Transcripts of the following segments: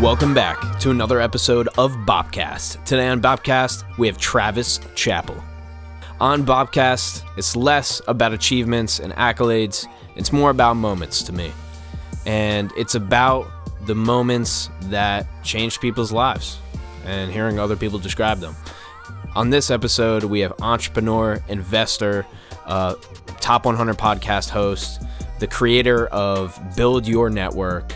Welcome back to another episode of Bobcast. Today on Bobcast, we have Travis Chappell. On Bobcast, it's less about achievements and accolades, it's more about moments to me. And it's about the moments that changed people's lives and hearing other people describe them. On this episode, we have entrepreneur, investor, uh, top 100 podcast host, the creator of Build Your Network,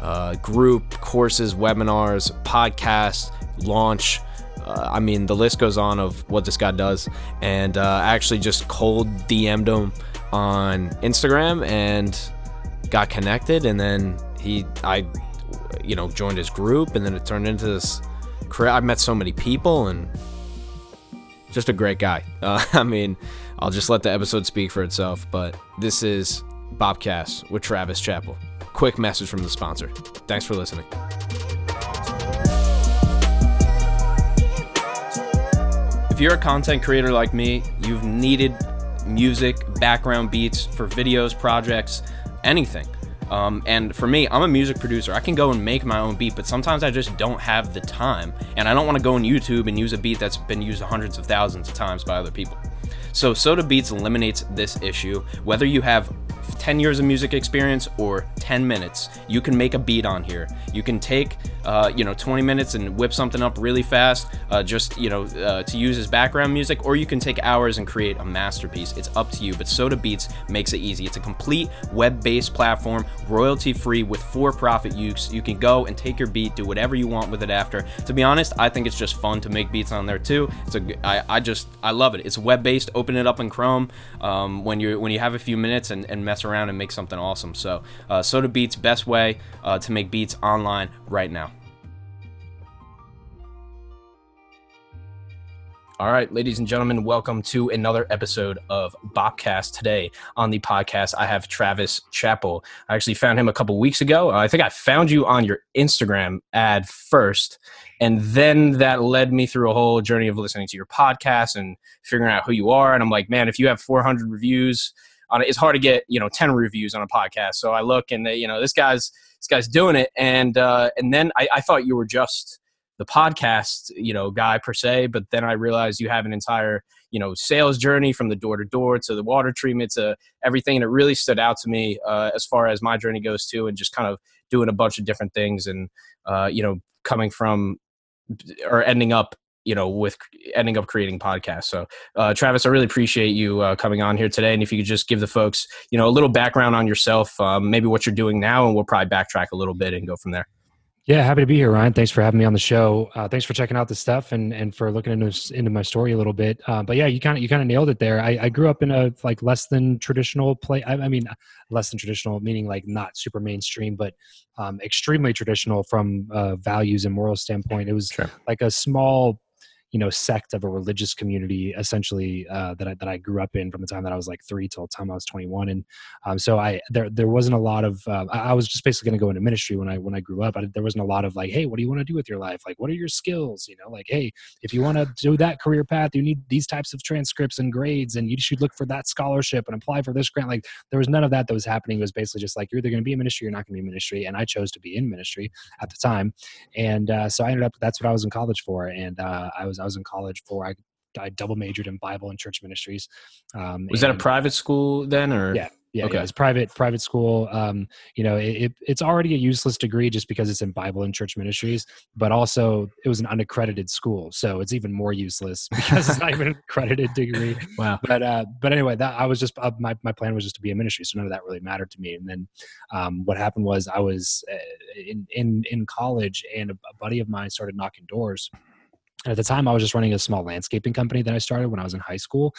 uh, group, courses, webinars, podcast, launch. Uh, I mean, the list goes on of what this guy does. And uh, I actually just cold DM'd him on Instagram and got connected. And then he, I, you know, joined his group. And then it turned into this. I met so many people and just a great guy. Uh, I mean, I'll just let the episode speak for itself. But this is Bobcast with Travis Chappell. Quick message from the sponsor. Thanks for listening. If you're a content creator like me, you've needed music, background beats for videos, projects, anything. Um, and for me, I'm a music producer. I can go and make my own beat, but sometimes I just don't have the time. And I don't want to go on YouTube and use a beat that's been used hundreds of thousands of times by other people. So Soda Beats eliminates this issue. Whether you have 10 years of music experience or 10 minutes, you can make a beat on here. You can take, uh, you know, 20 minutes and whip something up really fast, uh, just, you know, uh, to use as background music, or you can take hours and create a masterpiece. It's up to you, but Soda Beats makes it easy. It's a complete web based platform, royalty free with for profit use. You can go and take your beat, do whatever you want with it after. To be honest, I think it's just fun to make beats on there too. It's a, I, I just, I love it. It's web based. Open it up in Chrome um, when you when you have a few minutes and, and mess around and make something awesome. So, uh, Soda Beats, best way uh, to make beats online right now. All right, ladies and gentlemen, welcome to another episode of Bobcast. Today on the podcast, I have Travis Chappell. I actually found him a couple weeks ago. Uh, I think I found you on your Instagram ad first, and then that led me through a whole journey of listening to your podcast and figuring out who you are. And I'm like, man, if you have 400 reviews, on it, it's hard to get you know 10 reviews on a podcast. So I look and they, you know this guy's this guy's doing it, and uh, and then I, I thought you were just the podcast you know guy per se but then i realized you have an entire you know sales journey from the door to door to the water treatment to everything and it really stood out to me uh, as far as my journey goes too and just kind of doing a bunch of different things and uh, you know coming from or ending up you know, with ending up creating podcasts. So, uh, Travis, I really appreciate you uh, coming on here today. And if you could just give the folks, you know, a little background on yourself, um, maybe what you're doing now, and we'll probably backtrack a little bit and go from there. Yeah, happy to be here, Ryan. Thanks for having me on the show. Uh, thanks for checking out the stuff and and for looking into into my story a little bit. Uh, but yeah, you kind of you kind of nailed it there. I, I, grew up in a like less than traditional play. I, I, mean, less than traditional meaning like not super mainstream, but um, extremely traditional from uh, values and moral standpoint. It was sure. like a small you know sect of a religious community essentially uh, that I, that I grew up in from the time that I was like three till the time I was 21 and um, so I there there wasn't a lot of uh, I was just basically going to go into ministry when I when I grew up I, there wasn't a lot of like hey what do you want to do with your life? Like what are your skills? You know like hey if you want to do that career path you need these types of transcripts and grades and you should look for that scholarship and apply for this grant. Like there was none of that that was happening. It was basically just like you're either going to be in ministry or you're not going to be in ministry and I chose to be in ministry at the time and uh, so I ended up that's what I was in college for and uh, I was was I was in college for I I double majored in Bible and church ministries. Um, was that a private school then, or yeah, yeah, okay. yeah, it's private private school. Um, you know, it, it, it's already a useless degree just because it's in Bible and church ministries, but also it was an unaccredited school, so it's even more useless because it's not even an accredited degree. Wow. But uh, but anyway, that I was just uh, my my plan was just to be a ministry, so none of that really mattered to me. And then um, what happened was I was uh, in in in college, and a, a buddy of mine started knocking doors and at the time, I was just running a small landscaping company that I started when I was in high school,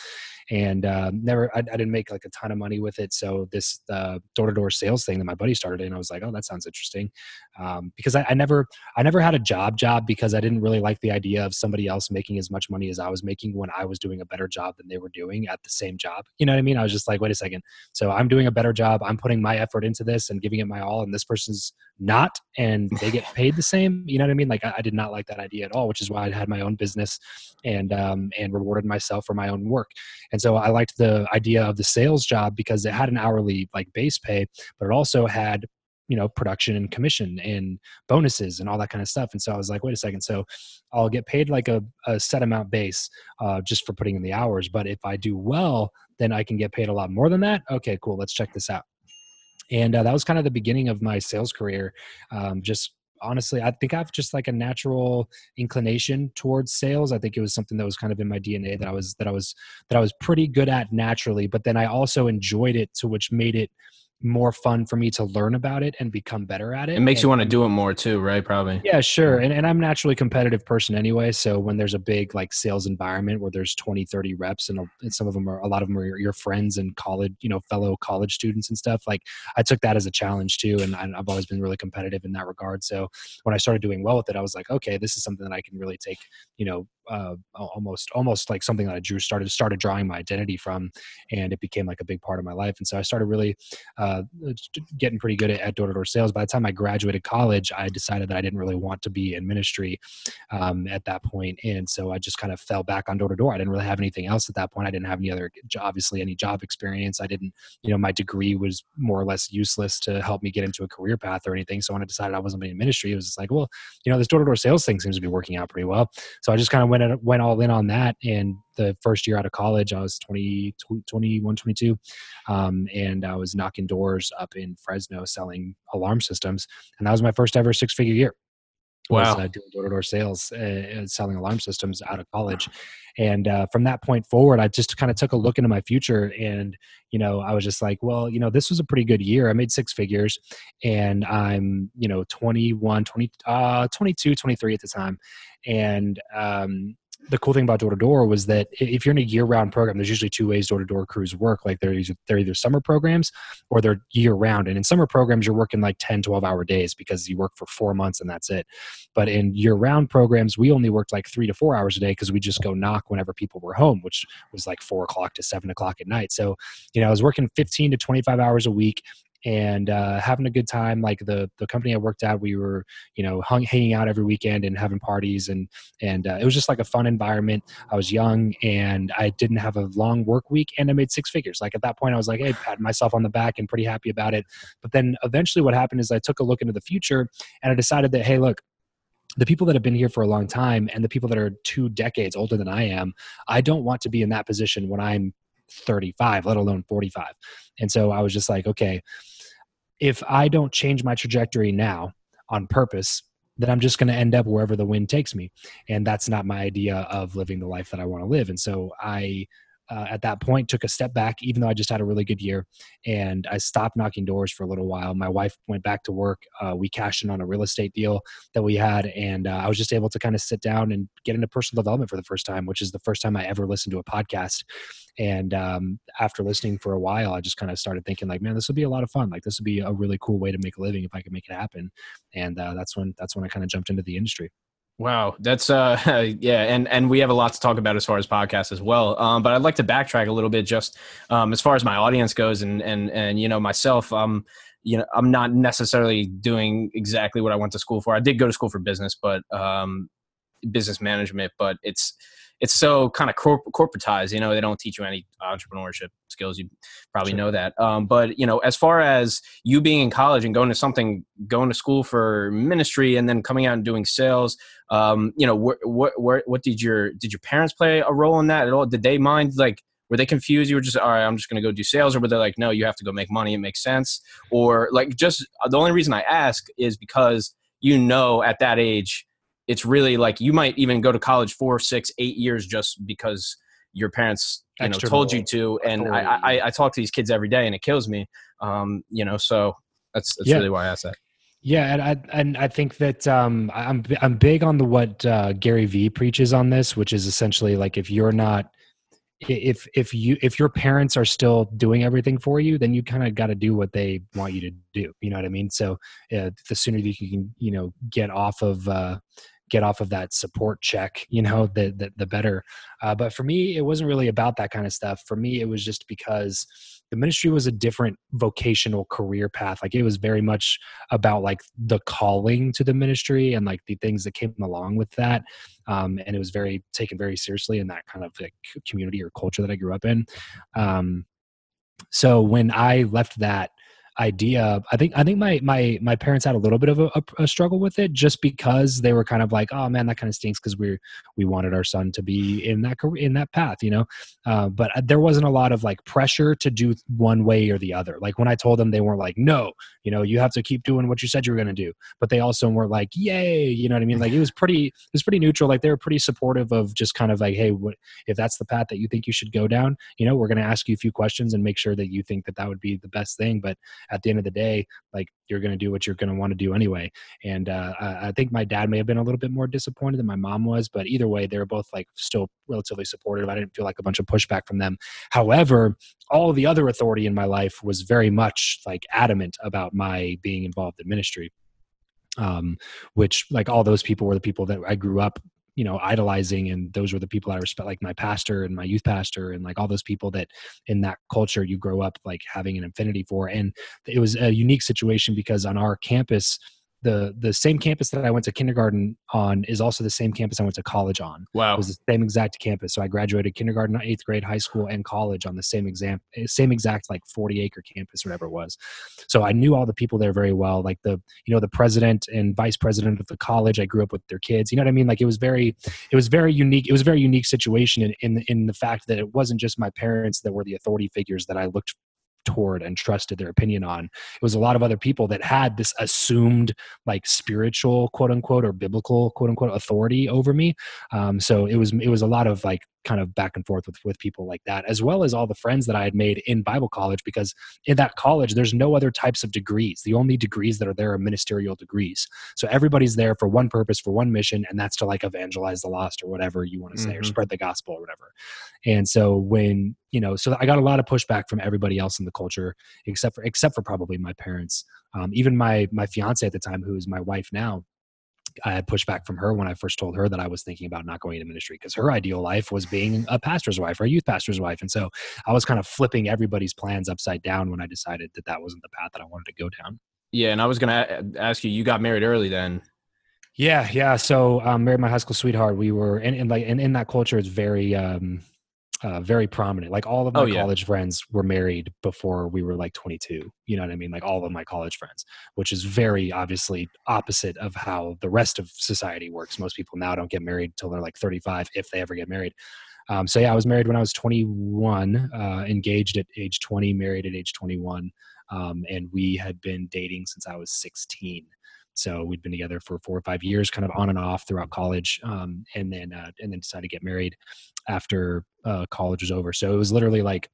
and uh, never I, I, didn't make like a ton of money with it. So this door to door sales thing that my buddy started, and I was like, oh, that sounds interesting, um, because I, I, never I never had a job job because I didn't really like the idea of somebody else making as much money as I was making when I was doing a better job than they were doing at the same job. You know what I mean? I was just like, wait a second. So I'm doing a better job. I'm putting my effort into this and giving it my all, and this person's not, and they get paid the same. You know what I mean? Like I, I did not like that idea at all, which is why I had my own business and um, and rewarded myself for my own work. And so I liked the idea of the sales job because it had an hourly like base pay, but it also had you know production and commission and bonuses and all that kind of stuff. And so i was like wait a second so i'll get paid like a, a set amount base uh, just for putting in the hours but if i do well then i can get paid a lot more than that? Okay cool let's check this out. And uh, that was kind of the beginning of my sales career um, just honestly i think i've just like a natural inclination towards sales. I think it was something that was kind of in my dna that i was that i was that i was pretty good at naturally but then i also enjoyed it to which made it more fun for me to learn about it and become better at it. It makes and, you want to do it more too, right? Probably. Yeah, sure. And, and I'm naturally competitive person anyway. So when there's a big like sales environment where there's 20, 30 reps and, and some of them are, a lot of them are your, your, friends and college, you know, fellow college students and stuff. Like I took that as a challenge too. And I, I've always been really competitive in that regard. So when I started doing well with it, I was like, okay, this is something that I can really take, you know, uh, almost almost like something that I drew started started drawing my identity from, and it became like a big part of my life. And so I started really uh, getting pretty good at door to door sales. By the time I graduated college, I decided that I didn't really want to be in ministry um, at that point, and so I just kind of fell back on door to door. I didn't really have anything else at that point. I didn't have any other obviously any job experience. I didn't you know my degree was more or less useless to help me get into a career path or anything. So when I decided I wasn't in ministry, it was just like well you know this door to door sales thing seems to be working out pretty well. So I just kind of went went went all in on that. And the first year out of college, I was 20, 21, 22, um, and I was knocking doors up in Fresno selling alarm systems, and that was my first ever six figure year. Wow. Was, uh, doing door to door sales, uh, selling alarm systems out of college, and uh, from that point forward, I just kind of took a look into my future, and you know, I was just like, well, you know, this was a pretty good year. I made six figures, and I'm you know 21, 20, uh, 22, 23 at the time, and um, the cool thing about door to door was that if you're in a year round program, there's usually two ways door to door crews work. Like they're either, they're either summer programs or they're year round. And in summer programs, you're working like 10, 12 hour days because you work for four months and that's it. But in year round programs, we only worked like three to four hours a day because we just go knock whenever people were home, which was like four o'clock to seven o'clock at night. So, you know, I was working 15 to 25 hours a week and uh, having a good time. Like the the company I worked at, we were you know hung, hanging out every weekend and having parties, and and uh, it was just like a fun environment. I was young and I didn't have a long work week, and I made six figures. Like at that point, I was like, hey, pat myself on the back and pretty happy about it. But then eventually, what happened is I took a look into the future and I decided that hey, look, the people that have been here for a long time and the people that are two decades older than I am, I don't want to be in that position when I'm 35, let alone 45. And so I was just like, okay, if I don't change my trajectory now on purpose, then I'm just going to end up wherever the wind takes me. And that's not my idea of living the life that I want to live. And so I uh, at that point took a step back even though i just had a really good year and i stopped knocking doors for a little while. My wife went back to work uh, we cashed in on a real estate deal that we had and uh, i was just able to kind of sit down and get into personal development for the first time which is the first time i ever listened to a podcast. And um, after listening for a while i just kind of started thinking like man this would be a lot of fun. Like this would be a really cool way to make a living if i could make it happen. And uh, that's when that's when i kind of jumped into the industry Wow, that's uh yeah, and and we have a lot to talk about as far as podcasts as well. Um, but I'd like to backtrack a little bit, just um, as far as my audience goes, and and and you know myself, um, you know, I'm not necessarily doing exactly what I went to school for. I did go to school for business, but um, business management, but it's it's so kind of corp- corporatized. You know, they don't teach you any entrepreneurship skills. You probably sure. know that. Um, but you know, as far as you being in college and going to something, going to school for ministry, and then coming out and doing sales, um, you know, what what what did your did your parents play a role in that at all? Did they mind like? Were they confused? You were just all right. I'm just going to go do sales, or were they like, no, you have to go make money. It makes sense. Or like, just the only reason I ask is because you know at that age it's really like you might even go to college four, six, eight years just because your parents you know told you to. And I, I, I talk to these kids every day, and it kills me. Um, you know, so that's that's yeah. really why I asked that. Yeah, and I and I think that um, I'm I'm big on the what uh, Gary Vee preaches on this, which is essentially like if you're not if if you if your parents are still doing everything for you then you kind of got to do what they want you to do you know what i mean so uh, the sooner you can you know get off of uh, get off of that support check you know the the, the better. Uh, but for me it wasn't really about that kind of stuff. For me it was just because the ministry was a different vocational career path. Like it was very much about like the calling to the ministry and like the things that came along with that. Um, and it was very taken very seriously in that kind of like community or culture that i grew up in. Um, so when i left that idea i think i think my my my parents had a little bit of a, a, struggle with it just because they were kind of like oh man that kind of stinks because we we wanted our son to be in that career in that path you know? Uh, but uh, there wasn't a lot of like pressure to do one way or the other. Like when i told them they weren't like no you know you have to keep doing what you said you were going to do but they also weren't like yay you know what i mean? Like it was pretty it was pretty neutral like they were pretty supportive of just kind of like hey what if that's the path that you think you should go down you know we're going to ask you a few questions and make sure that you think that that would be the best thing but at the end of the day like you're going to do what you're going to want to do anyway. And uh, i think my dad may have been a little bit more disappointed than my mom was but either way they were both like still relatively supportive. I didn't feel like a bunch of pushback from them. However all the other authority in my life was very much like adamant about my being involved in ministry. Um, which like all those people were the people that I grew up you know idolizing and those were the people i respect like my pastor and my youth pastor and like all those people that in that culture you grow up like having an affinity for and it was a unique situation because on our campus the the same campus that I went to kindergarten on is also the same campus I went to college on. Wow, it was the same exact campus. So I graduated kindergarten, eighth grade, high school, and college on the same exam, eh, same exact like forty acre campus, whatever it was. So I knew all the people there very well. Like the you know the president and vice president of the college. I grew up with their kids. You know what I mean? Like it was very it was very unique. It was a very unique situation in in in the fact that it wasn't just my parents that were the authority figures that I looked toward and trusted their opinion on. It was a lot of other people that had this assumed like spiritual quote unquote or biblical quote unquote authority over me. Um, so it was it was a lot of like kind of back and forth with with people like that as well as all the friends that i had made in bible college because in that college there's no other types of degrees. The only degrees that are there are ministerial degrees. So everybody's there for one purpose for one mission and that's to like evangelize the lost or whatever you want to say mm-hmm. or spread the gospel or whatever. And so when you know so i got a lot of pushback from everybody else in the culture except for except for probably my parents. Um, even my my fiance at the time who is my wife now I had pushback from her when I first told her that I was thinking about not going into ministry because her ideal life was being a pastor's wife or a youth pastor's wife. And so I was kind of flipping everybody's plans upside down when I decided that that wasn't the path that I wanted to go down. Yeah. And I was going to ask you, you got married early then. Yeah. Yeah. So um, married my high school sweetheart. We were, and, and like, and in that culture, it's very, um, uh, very prominent. Like all of my oh, yeah. college friends were married before we were like 22. You know what I mean? Like all of my college friends, which is very obviously opposite of how the rest of society works. Most people now don't get married till they're like 35, if they ever get married. Um, so yeah, I was married when I was 21, uh, engaged at age 20, married at age 21, um, and we had been dating since I was 16. So we'd been together for four or five years, kind of on and off throughout college, um, and then uh, and then decided to get married after uh, college was over. So it was literally like,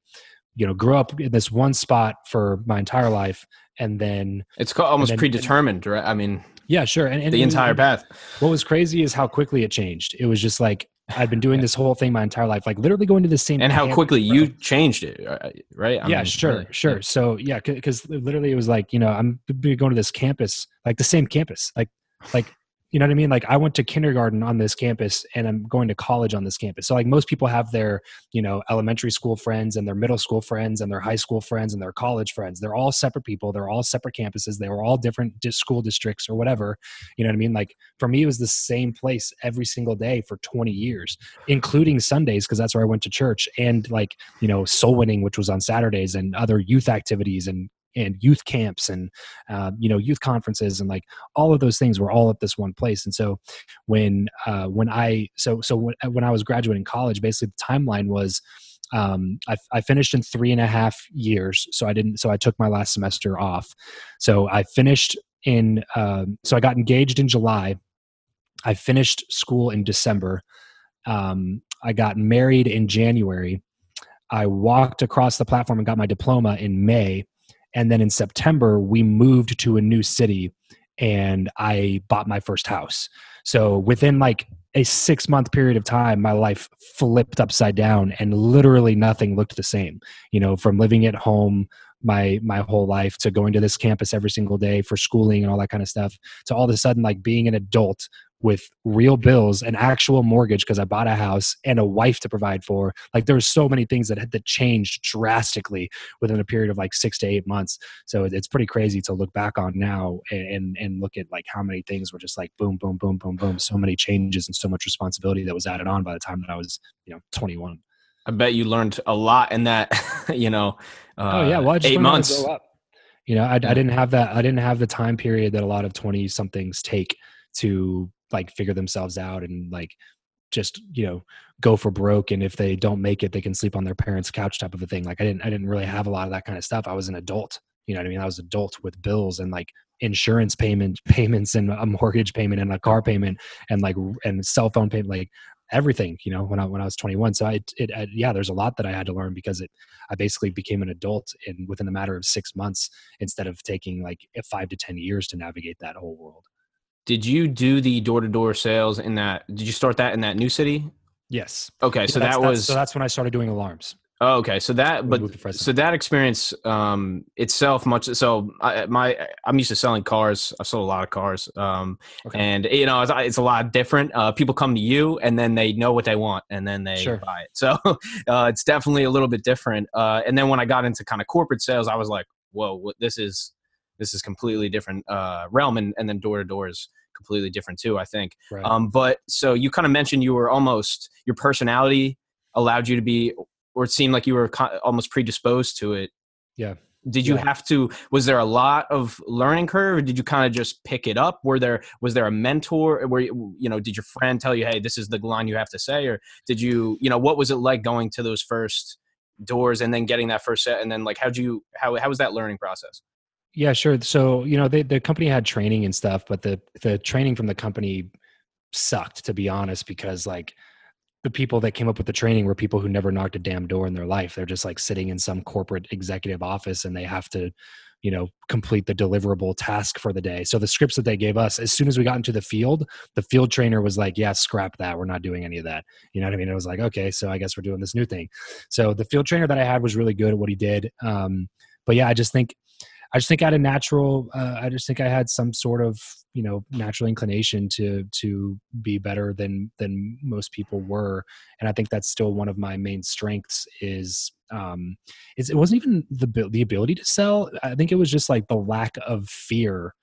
you know, grew up in this one spot for my entire life, and then it's almost then, predetermined, right? I mean, yeah, sure. And, and the entire and, path. What was crazy is how quickly it changed. It was just like I'd been doing this whole thing my entire life, like literally going to the same. And how quickly you changed it, uh, right? I yeah, mean, sure, really, sure. Yeah. So yeah, because literally it was like you know I'm going to this campus, like the same campus, like like you know what I mean? Like I went to kindergarten on this campus and I'm going to college on this campus. So like most people have their, you know, elementary school friends and their middle school friends and their high school friends and their college friends. They're all separate people. They're all separate campuses. They were all different school districts or whatever. You know what I mean? Like for me, it was the same place every single day for 20 years, including Sundays, because that's where I went to church and like, you know, soul winning, which was on Saturdays and other youth activities and and youth camps and uh, you know youth conferences and like all of those things were all at this one place. And so when uh, when i so so when, uh, when i was graduating college basically the timeline was um, I, I, finished in three and a half years so i didn't so i took my last semester off. So i finished in um, so i got engaged in july. I finished school in december. Um, i got married in january. I walked across the platform and got my diploma in May and then in september we moved to a new city and i bought my first house. So within like a six month period of time my life flipped upside down and literally nothing looked the same. You know from living at home my my whole life to going to this campus every single day for schooling and all that kind of stuff to all of a sudden like being an adult with real bills, an actual mortgage because I bought a house and a wife to provide for. Like there were so many things that had that changed drastically within a period of like six to eight months. So it's pretty crazy to look back on now and and look at like how many things were just like boom, boom, boom, boom, boom. So many changes and so much responsibility that was added on by the time that I was you know 21. I bet you learned a lot in that, you know, uh, oh yeah, well, I just eight months. You know, I, I didn't have that. I didn't have the time period that a lot of twenty somethings take to like figure themselves out and like just you know go for broke and if they don't make it they can sleep on their parents couch type of a thing. Like i didn't i didn't really have a lot of that kind of stuff. I was an adult you know what i mean? I was adult with bills and like insurance payment payments and a mortgage payment and a car payment and like and cell phone payment like everything you know when i when i was 21 so I, it, it yeah there's a lot that i had to learn because it i basically became an adult in within the matter of six months instead of taking like five to ten years to navigate that whole world did you do the door to door sales in that? Did you start that in that new city? Yes. Okay, Yeah, so that that's- was so that's when I started doing alarms. oh, okay. So that, but moved to Fresno. so that experience um, itself, much so I, my I'm used to selling cars. I've sold a lot of cars, um, Okay. and you know it's, it's a lot different. Uh, people come to you, and then they know what they want, and then they Sure. buy it. So uh, it's definitely a little bit different. Uh, and then when I got into kind of corporate sales, I was like, whoa, what, this is this is completely different uh, realm, and, and then door to door is completely different too. I think. Right. Um, but so you kind of mentioned you were almost your personality allowed you to be, or it seemed like you were ki- almost predisposed to it. Yeah. Did you Yeah. have to? Was there a lot of learning curve? Or did you kind of just pick it up? Were there was there a mentor? Where you, you know, did your friend tell you, "Hey, this is the line you have to say," or did you, you know, what was it like going to those first doors and then getting that first set, and then like how do you how how was that learning process? Yeah, sure. So you know, they, the company had training and stuff, but the the training from the company sucked, to be honest, because like the people that came up with the training were people who never knocked a damn door in their life. They're just like sitting in some corporate executive office and they have to, you know, complete the deliverable task for the day. So the scripts that they gave us, as soon as we got into the field, the field trainer was like, "Yeah, scrap that. We're not doing any of that." You know what I mean? It was like, "Okay, so I guess we're doing this new thing." So the field trainer that I had was really good at what he did. Um, but yeah, I just think I just think I had a natural. Uh, I just think I had some sort of you know natural inclination to to be better than than most people were, and I think that's still one of my main strengths. Is um, is it wasn't even the the ability to sell. I think it was just like the lack of fear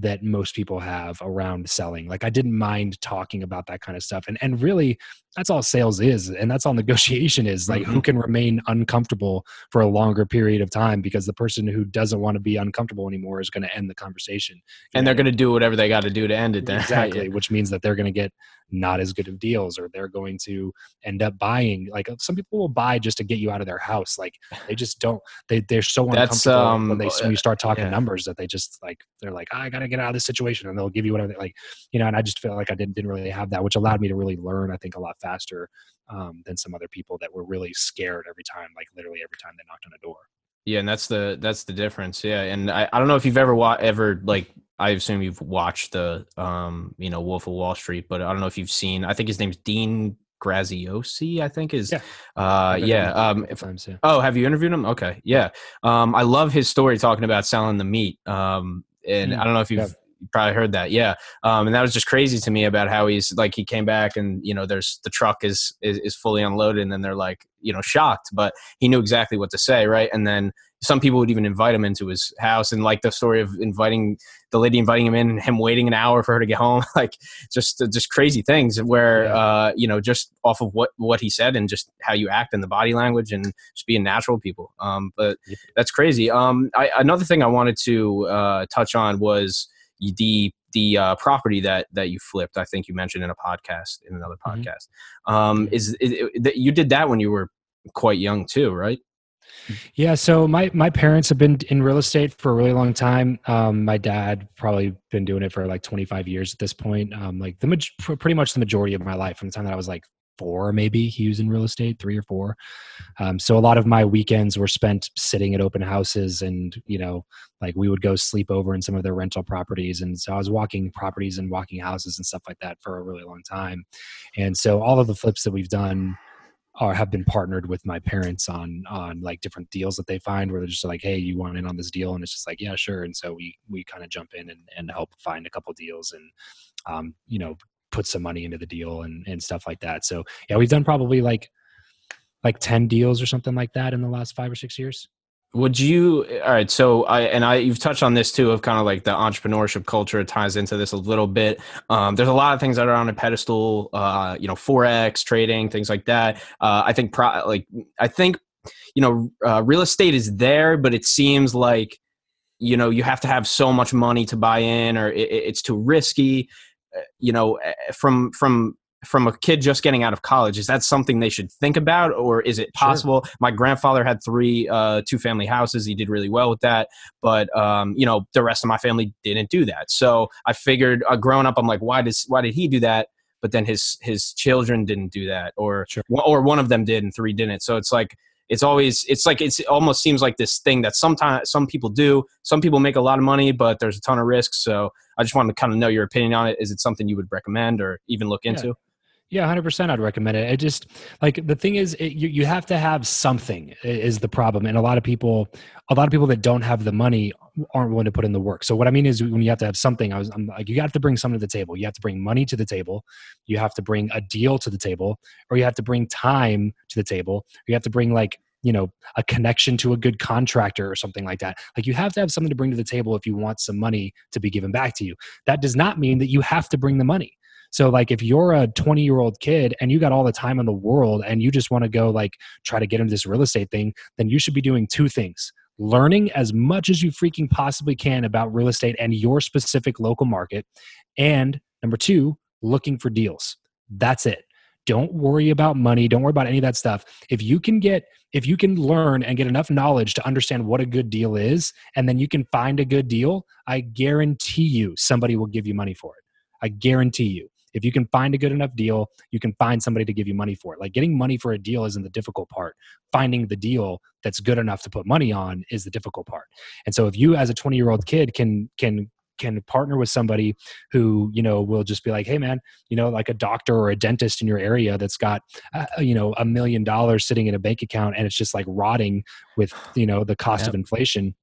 that most people have around selling. Like I didn't mind talking about that kind of stuff, and and really that's all sales is, and that's all negotiation is. Like who can remain uncomfortable for a longer period of time because the person who doesn't want to be uncomfortable anymore is going to end the conversation. And know they're going to do whatever they got to do to end it. Then exactly, which means that they're going to get not as good of deals, or they're going to end up buying. Like some people will buy just to get you out of their house. Like they just don't. They they're so That's, uncomfortable um, when they when you start talking yeah. numbers that they just like they're like I got to get out of this situation, and they'll give you whatever. They, like you know, and I just feel like I didn't didn't really have that, which allowed me to really learn. I think a lot faster um, than some other people that were really scared every time, like literally every time they knocked on a door. Yeah, and that's the that's the difference. Yeah, and I, I don't know if you've ever wa- ever like I assume you've watched the um you know Wolf of Wall Street, but I don't know if you've seen. I think his name's Dean Graziosi. I think is Yeah. uh yeah interviewed him a um if, times, yeah. oh have you interviewed him? Okay, yeah. Um, I love his story talking about selling the meat. Um, and Mm, I don't know if you've. You probably heard that. Yeah. Um, and that was just crazy to me about how he's like he came back and you know there's the truck is is, is fully unloaded and then they're like you know shocked, but he knew exactly what to say, right? And then some people would even invite him into his house and like the story of inviting the lady inviting him in and him waiting an hour for her to get home like just just crazy things where Yeah. uh you know just off of what what he said and just how you act and the body language and just being natural people um but Yep. that's crazy um I, another thing i wanted to uh touch on was the the uh, property that that you flipped i think you mentioned in a podcast in another Mhm. podcast um is, that you did that when you were quite young too right Yeah, so my my parents have been in real estate for a really long time. Um, my dad probably been doing it for like 25 years at this point. Um, like the pretty much the majority of my life from the time that I was like four, maybe he was in real estate, three or four. Um, so a lot of my weekends were spent sitting at open houses, and you know, like we would go sleep over in some of their rental properties, and so I was walking properties and walking houses and stuff like that for a really long time. And so all of the flips that we've done are have been partnered with my parents on on like different deals that they find where they're just like hey you want in on this deal and it's just like yeah sure and so we we kind of jump in and, and help find a couple deals and um you know put some money into the deal and and stuff like that. So yeah we've done probably like like 10 deals or something like that in the last five or six years. Would you all right so i and i you've touched on this too of kind of like the entrepreneurship culture ties into this a little bit. Um, there's a lot of things that are on a pedestal uh, you know forex trading things like that. Uh, i think pro- like i think you know uh, real estate is there but it seems like you know you have to have so much money to buy in or it, it's too risky you know eh, from from from a kid just getting out of college is that something they should think about or is it possible sure. my grandfather had three uh, two family houses he did really well with that but um, you know the rest of my family didn't do that so i figured uh, growing up i'm like why does why did he do that but then his his children didn't do that or sure. or one of them did and three didn't so it's like it's always it's like it's it almost seems like this thing that sometimes some people do. Some people make a lot of money but there's a ton of risks. So i just wanted to kind of know your opinion on it. Is it something you would recommend or even look into? Yeah, hundred percent. I'd recommend it. It just like the thing is, it, you you have to have something is the problem, and a lot of people, a lot of people that don't have the money aren't willing to put in the work. So what I mean is, when you have to have something, I was I'm like, you have to bring something to the table. You have to bring money to the table. You have to bring a deal to the table, or you have to bring time to the table. You have to bring like you know a connection to a good contractor or something like that like you have to have something to bring to the table if you want some money to be given back to you that does not mean that you have to bring the money so like if you're a 20 year old kid and you got all the time in the world and you just want to go like try to get into this real estate thing, then you should be doing two things. Learning as much as you freaking possibly can about real estate and your specific local market. And number two, looking for deals. That's it. Don't worry about money. Don't worry about any of that stuff. If you can get, if you can learn and get enough knowledge to understand what a good deal is, and then you can find a good deal, I guarantee you somebody will give you money for it. I guarantee you. If you can find a good enough deal, you can find somebody to give you money for it. Like getting money for a deal isn't the difficult part. Finding the deal that's good enough to put money on is the difficult part. And so if you as a 20 year old kid can can can partner with somebody who you know will just be like hey man you know like a doctor or a dentist in your area that's got uh, you know a million dollars sitting in a bank account and it's just like rotting with you know the cost of inflation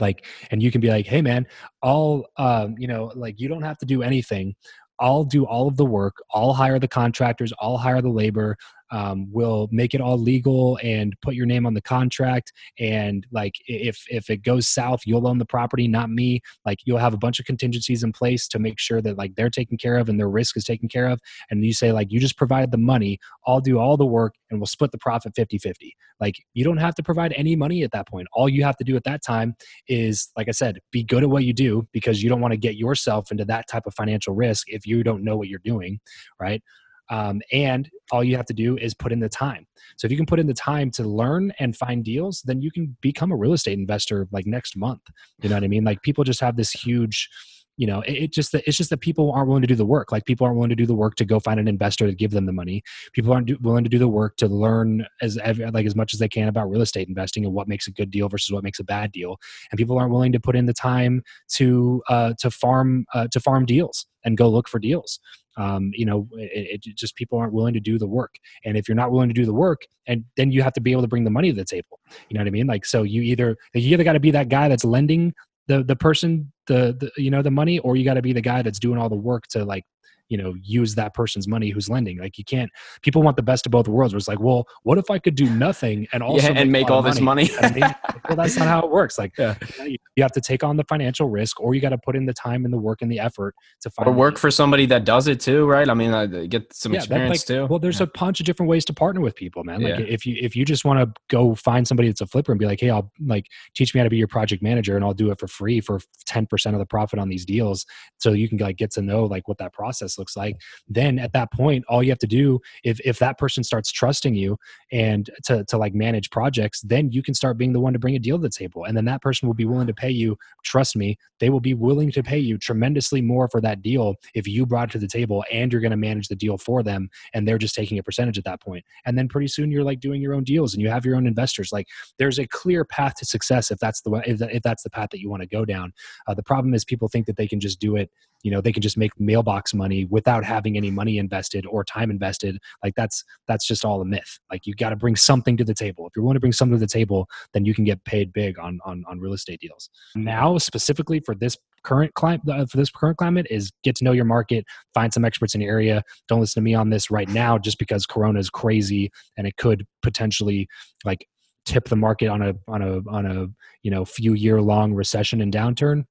like and you can be like hey man all um, you know like you don't have to do anything I'll do all of the work. I'll hire the contractors. I'll hire the labor um, will make it all legal and put your name on the contract. And like if if it goes south you'll own the property not me. Like you'll have a bunch of contingencies in place to make sure that like they're taken care of and their risk is taken care of. And you say like you just provide the money. I'll do all the work and we'll split the profit 50-50 like you don't have to provide any money at that point. All you have to do at that time is like i said be good at what you do because you don't want to get yourself into that type of financial risk if you don't know what you're doing right um, and all you have to do is put in the time. So if you can put in the time to learn and find deals, then you can become a real estate investor like next month. You know what I mean? Like people just have this huge you know it, it just that it's just that people aren't willing to do the work. Like people aren't willing to do the work to go find an investor to give them the money. People aren't do, willing to do the work to learn as like as much as they can about real estate investing and what makes a good deal versus what makes a bad deal. And people aren't willing to put in the time to uh, to farm uh, to farm deals and go look for deals. Um, you know it, it, just people aren't willing to do the work. And if you're not willing to do the work and then you have to be able to bring the money to the table. You know what i mean? Like so you either you either got to be that guy that's lending the the person the, the you know the money or you got to be the guy that's doing all the work to like you know use that person's money who's lending like you can't people want the best of both worlds where it's like well what if i could do nothing and also yeah, make and make all this money, money? well that's not how it works like yeah. you have to take on the financial risk or you got to put in the time and the work and the effort to find or work for somebody that does it too right? I mean uh, get some yeah, experience like, too. well there's a bunch of different ways to partner with people man like if you if you just want to go find somebody that's a flipper and be like hey i'll like teach me how to be your project manager and i'll do it for free for 10% of the profit on these deals so you can like get to know like what that process looks like then at that point all you have to do if if that person starts trusting you and to to like manage projects then you can start being the one to bring a deal to the table. And then that person will be willing to pay you trust me they will be willing to pay you tremendously more for that deal if you brought it to the table and you're going to manage the deal for them and they're just taking a percentage at that point. And then pretty soon you're like doing your own deals and you have your own investors. Like there's a clear path to success if that's the way if, if that's the path that you want to go down. Uh, the problem is people think that they can just do it you know they can just make mailbox money without having any money invested or time invested like that's that's just all a myth. Like you got to bring something to the table. If you're willing to bring something to the table then you can get paid big on on, on real estate deals. Now specifically for this current climate uh, for this current climate is get to know your market find some experts in your area. Don't listen to me on this right now just because corona is crazy and it could potentially like tip the market on a on a on a you know few year long recession and downturn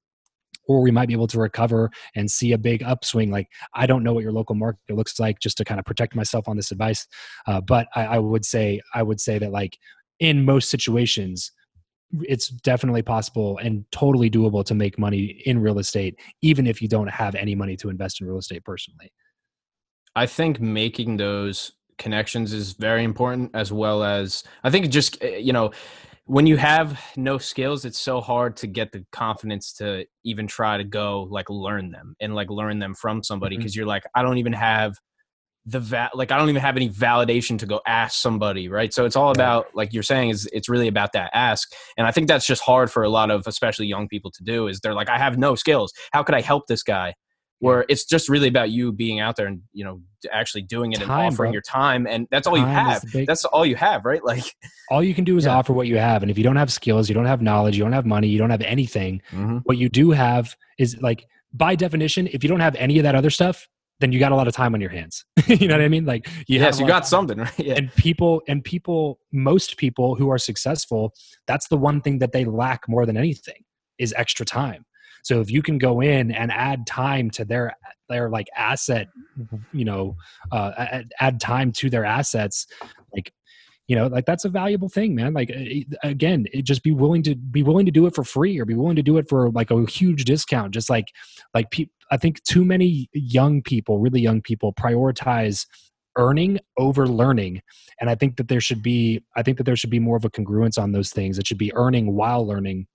or we might be able to recover and see a big upswing. Like I don't know what your local market looks like, just to kind of protect myself on this advice. Uh, but I, I would say I would say that like in most situations, it's definitely possible and totally doable to make money in real estate even if you don't have any money to invest in real estate personally i think making those connections is very important as well as i think just eh, you know when you have no skills it's so hard to get the confidence to even try to go like learn them and like learn them from somebody because mm-hmm. you're like i don't even have the va- like i don't even have any validation to go ask somebody right? So it's all about like you're saying is it's really about that ask and i think that's just hard for a lot of especially young people to do is they're like i have no skills. How could i help this guy where it's just really about you being out there and you know actually doing it time, and offering bro. your time and that's all time you have big, that's all you have right like all you can do is yeah. offer what you have and if you don't have skills you don't have knowledge you don't have money you don't have anything mm-hmm. what you do have is like by definition if you don't have any of that other stuff then you got a lot of time on your hands you know what i mean like you yes you got something right yeah. and people and people most people who are successful that's the one thing that they lack more than anything is extra time so if you can go in and add time to their their like asset, you know, uh, add, time to their assets, like you know like that's a valuable thing man. Like again just be willing to be willing to do it for free or be willing to do it for like a huge discount. Just like like pe- i think too many young people really young people prioritize earning over learning. And i think that there should be i think that there should be more of a congruence on those things. It should be earning while learning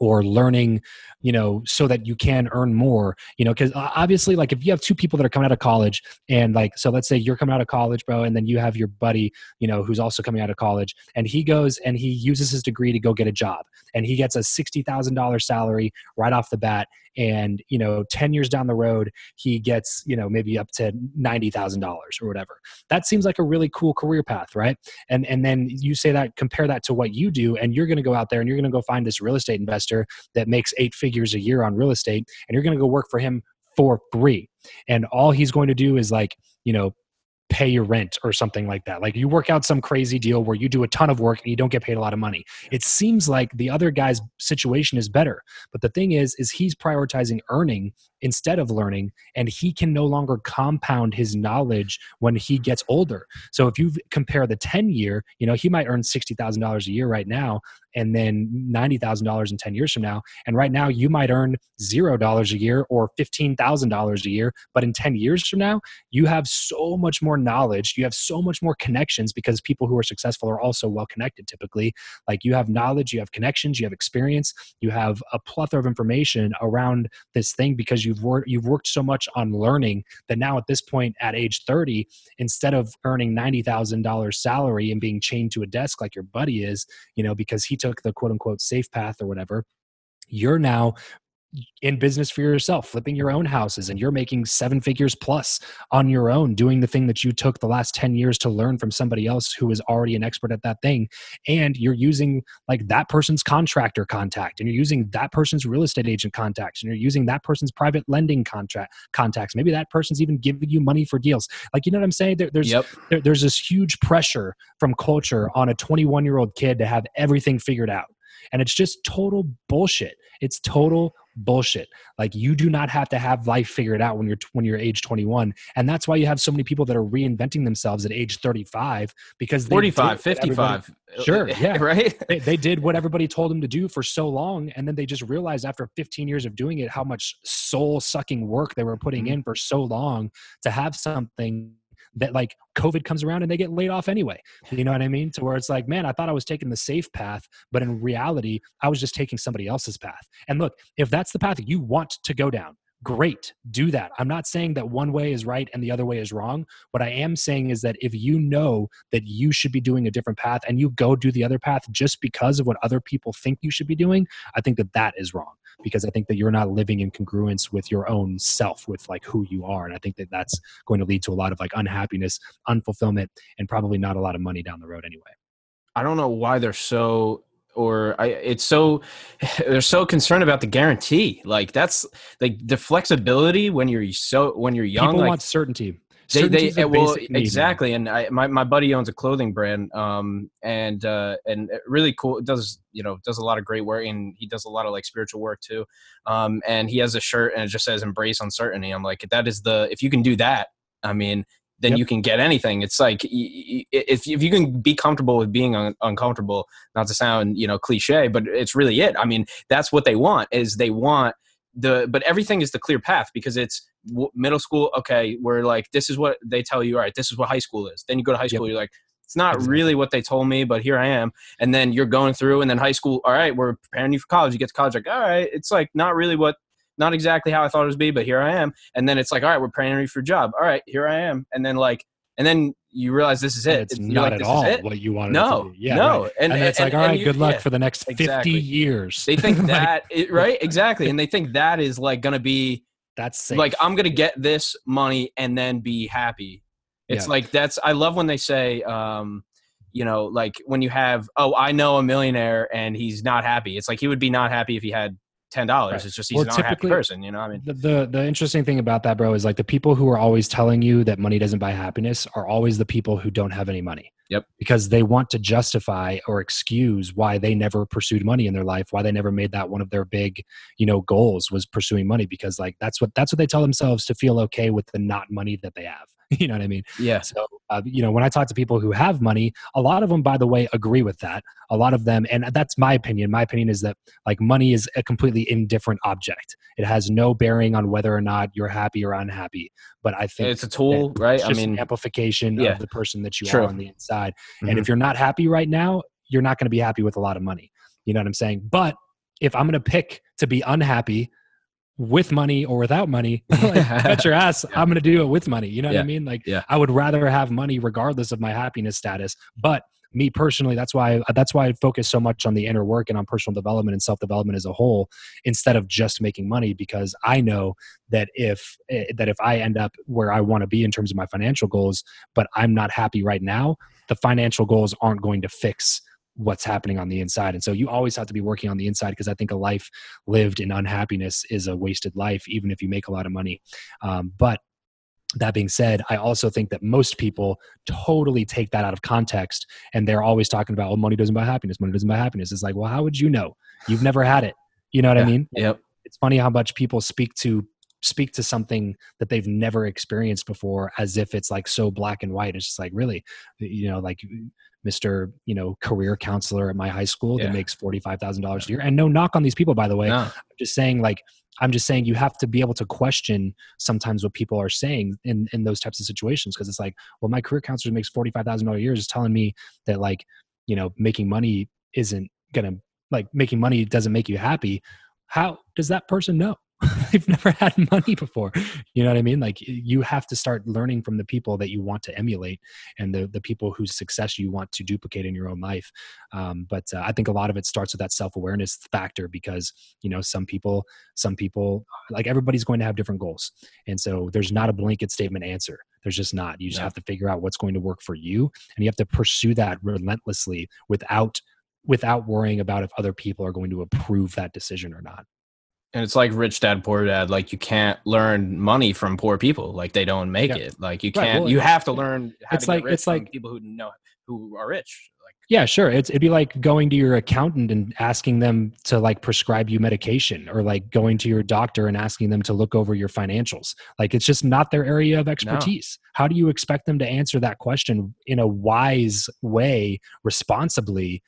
or learning you know so that you can earn more you know because obviously like if you have two people that are coming out of college and like so let's say you're coming out of college bro and then you have your buddy you know who's also coming out of college and he goes and he uses his degree to go get a job and he gets a $60000 salary right off the bat and you know 10 years down the road he gets you know maybe up to $90000 or whatever. That seems like a really cool career path right? And and then you say that compare that to what you do and you're going to go out there and you're going to go find this real estate investor that makes eight figures a year on real estate and you're going to go work for him for free. And all he's going to do is like you know pay your rent or something like that. Like you work out some crazy deal where you do a ton of work and you don't get paid a lot of money. It seems like the other guy's situation is better. But the thing is is he's prioritizing earning instead of learning and he can no longer compound his knowledge when he gets older. So if you compare the 10 year, you know, he might earn $60,000 a year right now and then $90,000 in 10 years from now. And right now, you might earn $0 a year or $15,000 a year. But in 10 years from now, you have so much more knowledge. You have so much more connections because people who are successful are also well connected typically. Like you have knowledge, you have connections, you have experience, you have a plethora of information around this thing because you've worked, you've worked so much on learning that now at this point at age 30, instead of earning $90,000 salary and being chained to a desk like your buddy is, you know, because he took the quote unquote safe path or whatever, you're now in business for yourself, flipping your own houses, and you're making seven figures plus on your own, doing the thing that you took the last 10 years to learn from somebody else who is already an expert at that thing. And you're using like that person's contractor contact, and you're using that person's real estate agent contacts, and you're using that person's private lending contract contacts. Maybe that person's even giving you money for deals. Like, you know what I'm saying? There, there's, yep. there, there's this huge pressure from culture on a 21 year old kid to have everything figured out. And it's just total bullshit. It's total bullshit. Like you do not have to have life figured out when you're when you're age 21. And that's why you have so many people that are reinventing themselves at age 35 because 45, 55. Sure, yeah. right? They, they did what everybody told them to do for so long and then they just realized after 15 years of doing it how much soul sucking work they were putting mm-hmm. in for so long to have something that like COVID comes around and they get laid off anyway. You know what I mean? To where it's like, man, I thought I was taking the safe path, but in reality, I was just taking somebody else's path. And look, if that's the path you want to go down, great, do that. I'm not saying that one way is right and the other way is wrong. What I am saying is that if you know that you should be doing a different path and you go do the other path just because of what other people think you should be doing, I think that that is wrong because I think that you're not living in congruence with your own self, with like who you are. And I think that that's going to lead to a lot of like unhappiness, unfulfillment, and probably not a lot of money down the road anyway. I don't know why they're so or I, it's so they're so concerned about the guarantee. Like that's like the flexibility when you're so when you're young. People like, want certainty. They, they eh, well exactly, and I, my my buddy owns a clothing brand, um, and uh, and really cool. It does you know does a lot of great work, and he does a lot of like spiritual work too. Um, and he has a shirt, and it just says "Embrace Uncertainty." I'm like, that is the if you can do that, I mean, then Yep. you can get anything. It's like if if you can be comfortable with being un- uncomfortable, not to sound you know cliche, but it's really it. I mean, that's what they want is they want the but everything is the clear path because it's w- middle school. Okay, we're like this is what they tell you. All right, this is what high school is. Then you go to high school, you're like. It's not Exactly. really what they told me, but here I am. And then you're going through, and then high school. All right, we're preparing you for college. You get to college, like, all right, it's like not really what, not exactly how I thought it was be, but here I am and then it's like all right we're preparing you for a job all right here i am and then like and then you realize this is it It's You're not like, at all what you wanted. no it to be. yeah, no right. and, And, it's like, all and right, you- good luck yeah. for the next fifty exactly. years. they think Like, that it, right exactly and they think that is like gonna be that's safe. like i'm gonna get this money and then be happy it's Yeah. like that's i love when they say um you know like when you have oh i know a millionaire and he's not happy it's like he would be not happy if he had ten dollars Right. it's just he's Well, not a happy person you know i mean the, the the interesting thing about that, bro, is like the people who are always telling you that money doesn't buy happiness are always the people who don't have any money. Yep. Because they want to justify or excuse why they never pursued money in their life, why they never made that one of their big, you know, goals was pursuing money because like that's what that's what they tell themselves to feel okay with the not money that they have. You know what I mean? yeah So, uh, you know, when I talk to people who have money, a lot of them, by the way, agree with that. A lot of them, and that's my opinion. My opinion is that like money is a completely indifferent object. It has no bearing on whether or not you're happy or unhappy. But I think it's a tool right i mean amplification yeah. of the person that you True. are on the inside. Mhm. And if you're not happy right now, you're not going to be happy with a lot of money. You know what I'm saying? But if I'm going to pick to be unhappy with money or without money, like, bet your ass I'm going to do it with money. You know what I mean? Like Yeah. I would rather have money regardless of my happiness status. But me personally, that's why that's why I focus so much on the inner work and on personal development and self development as a whole instead of just making money because I know that if eh, that if I end up where I want to be in terms of my financial goals, but I'm not happy right now, the financial goals aren't going to fix what's happening on the inside. And so you always have to be working on the inside because I think a life lived in unhappiness is a wasted life, even if you make a lot of money. Um, but that being said, I also think that most people totally take that out of context and they're always talking about, oh, money doesn't buy happiness. Money doesn't buy happiness. It's like, well, how would you know? You've never had it. You know what I mean? yep It's funny how much people speak to speak to something that they've never experienced before as if it's like so black and white. It's just like really, you know, like Mr. You know, career counselor at my high school Yeah. that makes forty five thousand dollars a year. And no knock on these people, by the way. no. I'm just saying like i'm just saying you have to be able to question sometimes what people are saying in in those types of situations because it's like well my career counselor makes $45000 a year is telling me that like you know making money isn't gonna like making money doesn't make you happy how does that person know they've never had money before. You know what i mean? Like you have to start learning from the people that you want to emulate and the, the people whose success you want to duplicate in your own life. Um, but uh, i think a lot of it starts with that self-awareness factor because you know some people some people like everybody's going to have different goals. And so there's not a blanket statement answer. There's just not. You just No. have to figure out what's going to work for you and you have to pursue that relentlessly without without worrying about if other people are going to approve that decision or not and it's like rich dad poor dad like you can't learn money from poor people like they don't make Yeah. it like you can't well, you have to learn how it's like- it's from like- people who know who are rich like Yeah, sure. It's, it'd be like going to your accountant and asking them to like prescribe you medication or like going to your doctor and asking them to look over your financials. Like it's just not their area of expertise. How do you expect them to answer that question in a wise way, responsibly,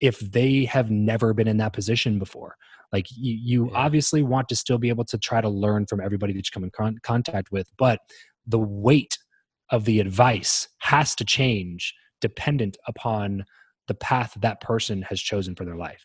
if they have never been in that position before? Like you, you Yeah. obviously want to still be able to try to learn from everybody that you come in con- contact with, but the weight of the advice has to change dependent upon the path that person has chosen for their life.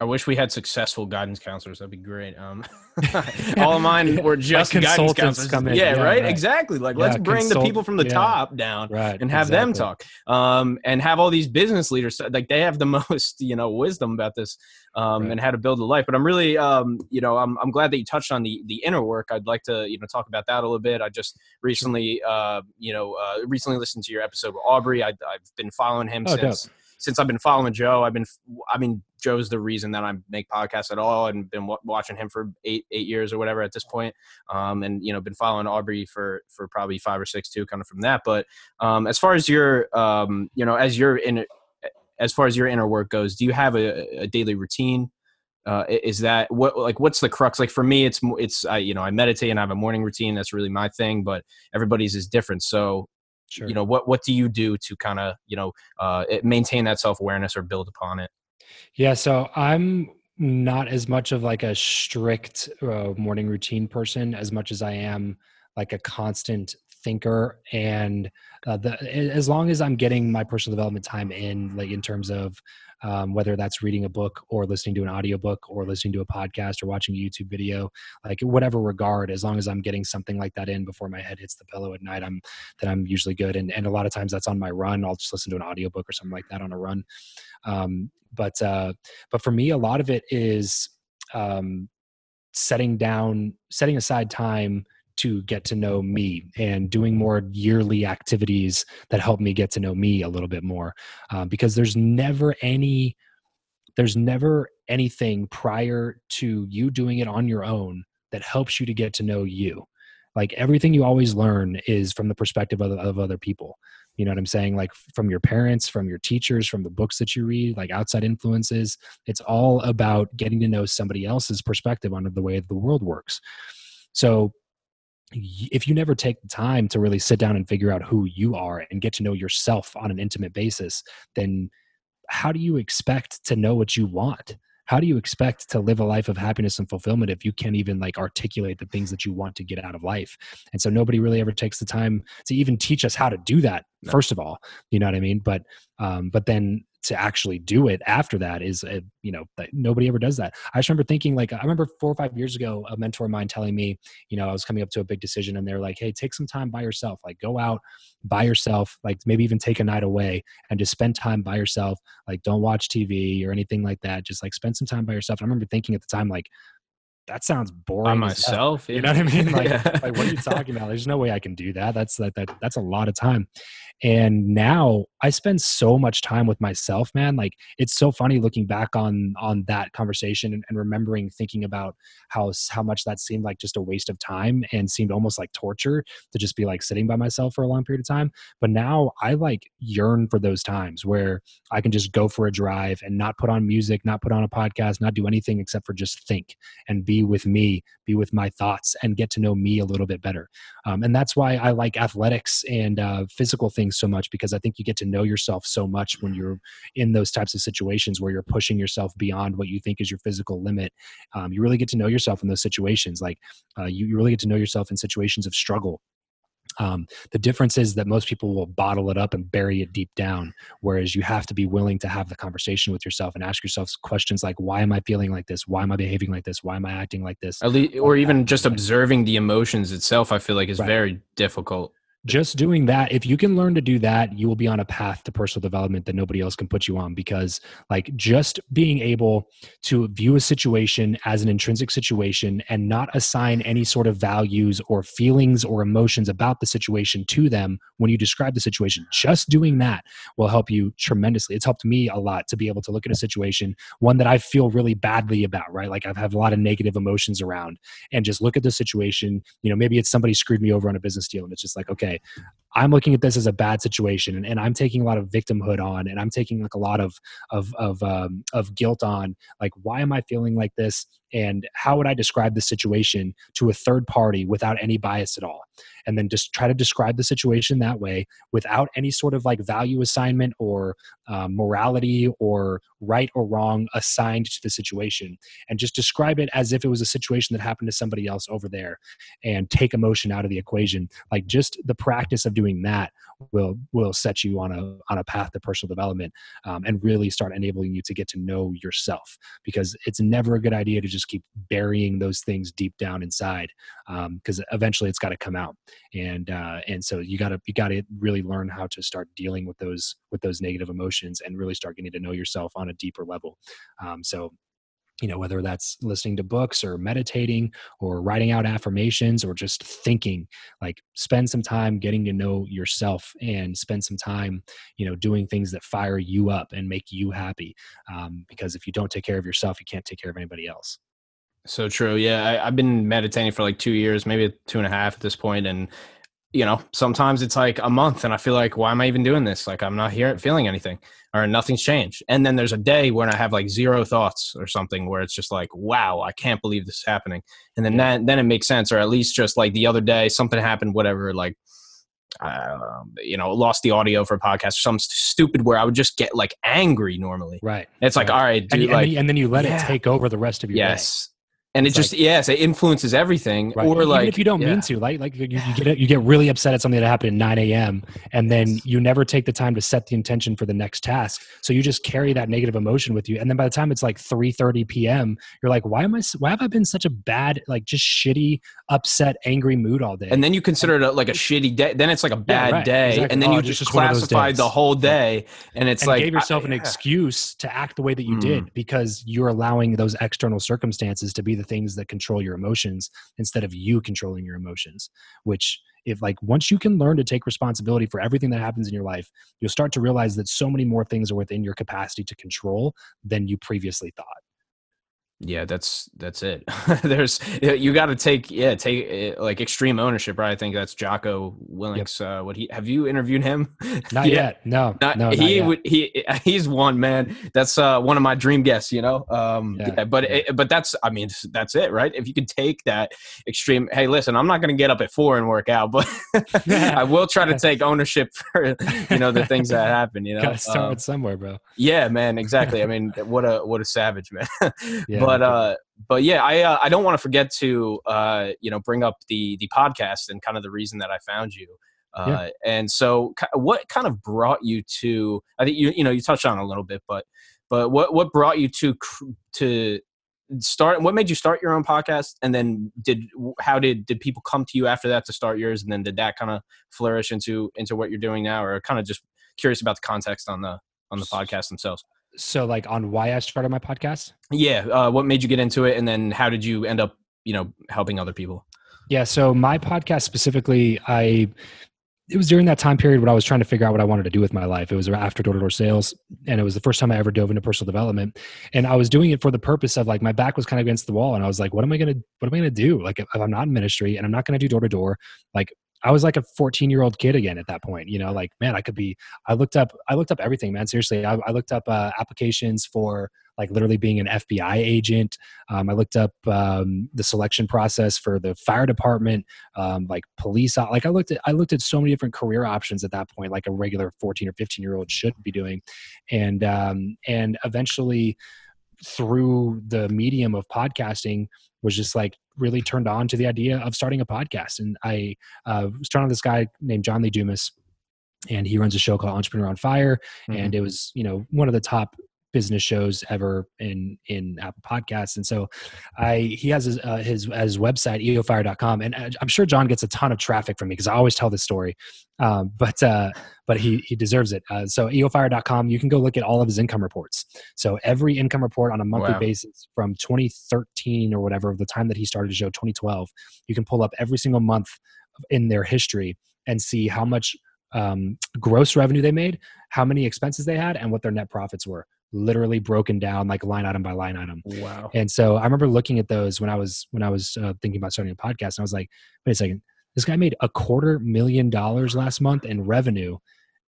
I wish we had successful guidance counselors. That'd be great. Um, all of mine were just guidance counselors. come in. Yeah, Yeah, right? right. Exactly. Like, Yeah, let's bring the people from the yeah. top down Right. and have them talk. Um, and have all these business leaders like they have the most, you know, wisdom about this um, Right. and how to build a life. But I'm really, um, you know, I'm, I'm glad that you touched on the the inner work. I'd like to, you know, talk about that a little bit. I just recently, uh, you know, uh, recently listened to your episode with Aubrey. I, I've been following him Oh, dope. Since I've been following Joe, I've been, I mean, Joe's the reason that I make podcasts at all, and been w- watching him for eight eight years or whatever at this point. Um, and you know, been following Aubrey for for probably five or six too, kind of from that. But um, as far as your, um, you know, as your in, as far as your inner work goes, do you have a, a daily routine? Uh, is that what like what's the crux? Like for me, it's it's I you know I meditate and I have a morning routine. That's really my thing, but everybody's is different. So sure. you know what what do you do to kind of you know uh, maintain that self-awareness or build upon it yeah so i'm not as much of like a strict uh, morning routine person as much as i am like a constant thinker and uh, the, as long as i'm getting my personal development time in like in terms of um, whether that's reading a book or listening to an audiobook or listening to a podcast or watching a youtube video like whatever regard as long as i'm getting something like that in before my head hits the pillow at night i'm then i'm usually good. And, and a lot of times that's on my run. I'll just listen to an audiobook or something like that on a run. Um, but uh, but for me a lot of it is um, setting down setting aside time to get to know me and doing more yearly activities that help me get to know me a little bit more uh, because there's never any there's never anything prior to you doing it on your own that helps you to get to know you. Like everything you always learn is from the perspective of, of other people. You know what i'm saying? Like from your parents from your teachers from the books that you read like outside influences. It's all about getting to know somebody else's perspective on the way the world works. So if you never take the time to really sit down and figure out who you are and get to know yourself on an intimate basis, then how do you expect to know what you want? How do you expect to live a life of happiness and fulfillment if you can't even like articulate the things that you want to get out of life? And so nobody really ever takes the time to even teach us how to do that. No. First of all, you know what I mean? But um, but then to actually do it after that is a, you know nobody ever does that. I just remember thinking like i remember four or five years ago a mentor of mine telling me you know i was coming up to a big decision and they're like hey take some time by yourself like go out by yourself like maybe even take a night away and just spend time by yourself like don't watch tv or anything like that just like spend some time by yourself. And i remember thinking at the time like that sounds boring. By myself, yeah. you know what I mean? Like, yeah. like, what are you talking about? There's no way I can do that. That's that, that that's a lot of time. And now I spend so much time with myself, man. Like it's so funny looking back on on that conversation and, and remembering thinking about how how much that seemed like just a waste of time and seemed almost like torture to just be like sitting by myself for a long period of time. But now I like yearn for those times where I can just go for a drive and not put on music, not put on a podcast, not do anything except for just think and be with me, be with my thoughts, and get to know me a little bit better. Um, and that's why I like athletics and uh, physical things so much because I think you get to know yourself so much when you're in those types of situations where you're pushing yourself beyond what you think is your physical limit. Um, you really get to know yourself in those situations. Like uh, you, you really get to know yourself in situations of struggle um, the difference is that most people will bottle it up and bury it deep down, whereas you have to be willing to have the conversation with yourself and ask yourself questions like, "Why am I feeling like this? Why am I behaving like this? Why am I acting like this?" At least, or even just observing the emotions itself. I feel like is right. very difficult just doing that if you can learn to do that you will be on a path to personal development that nobody else can put you on because like just being able to view a situation as an intrinsic situation and not assign any sort of values or feelings or emotions about the situation to them when you describe the situation just doing that will help you tremendously. It's helped me a lot to be able to look at a situation one that i feel really badly about right? Like i've had a lot of negative emotions around and just look at the situation you know maybe it's somebody screwed me over on a business deal and it's just like okay okay, I'm looking at this as a bad situation and, and I'm taking a lot of victimhood on and I'm taking like a lot of of of um, of guilt on like why am I feeling like this and how would I describe the situation to a third party without any bias at all? And then just try to describe the situation that way without any sort of like value assignment or um, morality or right or wrong assigned to the situation and just describe it as if it was a situation that happened to somebody else over there and take emotion out of the equation. Like just the practice of doing that will will set you on a on a path to personal development um, and really start enabling you to get to know yourself because it's never a good idea to just keep burying those things deep down inside because um, eventually it's got to come out. And uh, and so you got to you got to really learn how to start dealing with those with those negative emotions and really start getting to know yourself on a deeper level. Um, so you know whether that's listening to books or meditating or writing out affirmations or just thinking like spend some time getting to know yourself and spend some time you know doing things that fire you up and make you happy um, because if you don't take care of yourself you can't take care of anybody else. So true yeah I, i've been meditating for like two years maybe two and a half at this point and you know, sometimes it's like a month and I feel like, why am I even doing this? Like, I'm not here feeling anything or nothing's changed. And then there's a day when I have like zero thoughts or something where it's just like, wow, I can't believe this is happening. And then that, then it makes sense. Or at least just like the other day, something happened, whatever, like um, you know, lost the audio for a podcast or something stupid where I would just get like angry normally. Right. It's like, right. all right, dude, and, like, and, then, you let yeah. it take over the rest of your yes. And it It's just, yes, it influences everything. Right. Or Even like, if you don't yeah. mean to, like like you, you get you get really upset at something that happened at 9 a.m. and then you never take the time to set the intention for the next task. So you just carry that negative emotion with you, and then by the time it's like 3:30 p.m., you're like, why am I? Why have I been such a bad, like just shitty, upset, angry mood all day? and then you consider it a, like a shitty day. Then it's like a bad right, day, exactly. and then Oh, you just just one of those classified the whole day, and it's and like gave yourself I- an yeah. excuse to act the way that you Mm. did because you're allowing those external circumstances to be the things that control your emotions instead of you controlling your emotions which if like once you can learn to take responsibility for everything that happens in your life you'll start to realize that so many more things are within your capacity to control than you previously thought Yeah, that's that's it. There's you got to take yeah take uh, like extreme ownership, right? I think that's Jocko Willink's. Uh, what he have you interviewed him? not Yeah. yet no Not, no he would he he's one man. That's uh, one of my dream guests. You know, um, Yeah, yeah, but. It, but that's I mean that's it, right? If you could take that extreme. Hey, listen, I'm not going to get up at four and work out, but I will try to take ownership for you know the things that happen. You know, gotta start Um, somewhere bro yeah, man, exactly. I mean, what a what a savage man. Yeah, but no uh, but yeah, I uh, I don't want to forget to uh, you know bring up the the podcast and kind of the reason that I found you. Uh, Yeah. And so, what kind of brought you to? I think you you know you touched on it a little bit, but but what what brought you to to start? What made you start your own podcast? And then did how did did people come to you after that to start yours? And then did that kind of flourish into into what you're doing now, or kind of just curious about the context on the on the podcast themselves? So like on why i started my podcast Yeah. Uh, what made you get into it, and then how did you end up, you know, helping other people? Yeah, so my podcast specifically, I it was during that time period when I was trying to figure out what I wanted to do with my life. It was after door to door sales, and it was the first time I ever dove into personal development. And I was doing it for the purpose of like my back was kind of against the wall, and I was like, "What am I gonna What am I gonna do? Like, if I'm not in ministry and I'm not gonna do door to door, like." I was like a 14 year old kid again at that point, you know, like, man, I could be, I looked up, I looked up everything, man. Seriously. I, I looked up uh, applications for like literally being an FBI agent. Um, I looked up um, the selection process for the fire department, um, like police. Like I looked at, I looked at so many different career options at that point, like a regular 14 or 15 year old should be doing. And, um, and eventually through the medium of podcasting was just like really turned on to the idea of starting a podcast. And I uh, was turned on this guy named John Lee Dumas and he runs a show called Entrepreneur on Fire. And it was, you know, one of the top business shows ever in in Apple Podcasts. And so I he has his uh, his, his website eofire.com and I- I'm sure John gets a ton of traffic from me because I always tell this story. Um, but uh, but he he deserves it. Uh, so eofire.com you can go look at all of his income reports. So every income report on a monthly Wow. basis from 2013 or whatever the time that he started the show 2012 you can pull up every single month in their history and see how much um, gross revenue they made, how many expenses they had, and what their net profits were. Literally broken down like line item by line item. wow. And so I remember looking at those when I was when I was uh, thinking about starting a podcast. And I was like, wait a second, this guy made a quarter million dollars last month in revenue,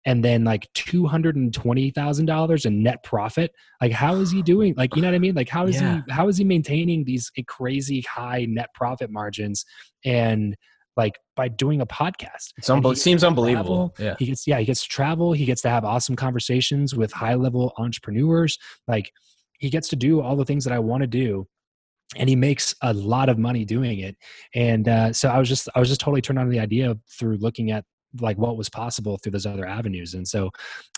and then like two hundred and twenty thousand dollars in net profit. Like, how is he doing? Like, you know what I mean? Like, how is Yeah. he? How is he maintaining these crazy high net profit margins? And like by doing a podcast, It's And unbel- seems unbelievable. Yeah. he gets yeah he gets to travel. He gets to have awesome conversations with high level entrepreneurs. Like he gets to do all the things that i want to do and he makes a lot of money doing it. And uh, so i was just i was just totally turned on to the idea through looking at like what was possible through those other avenues. And so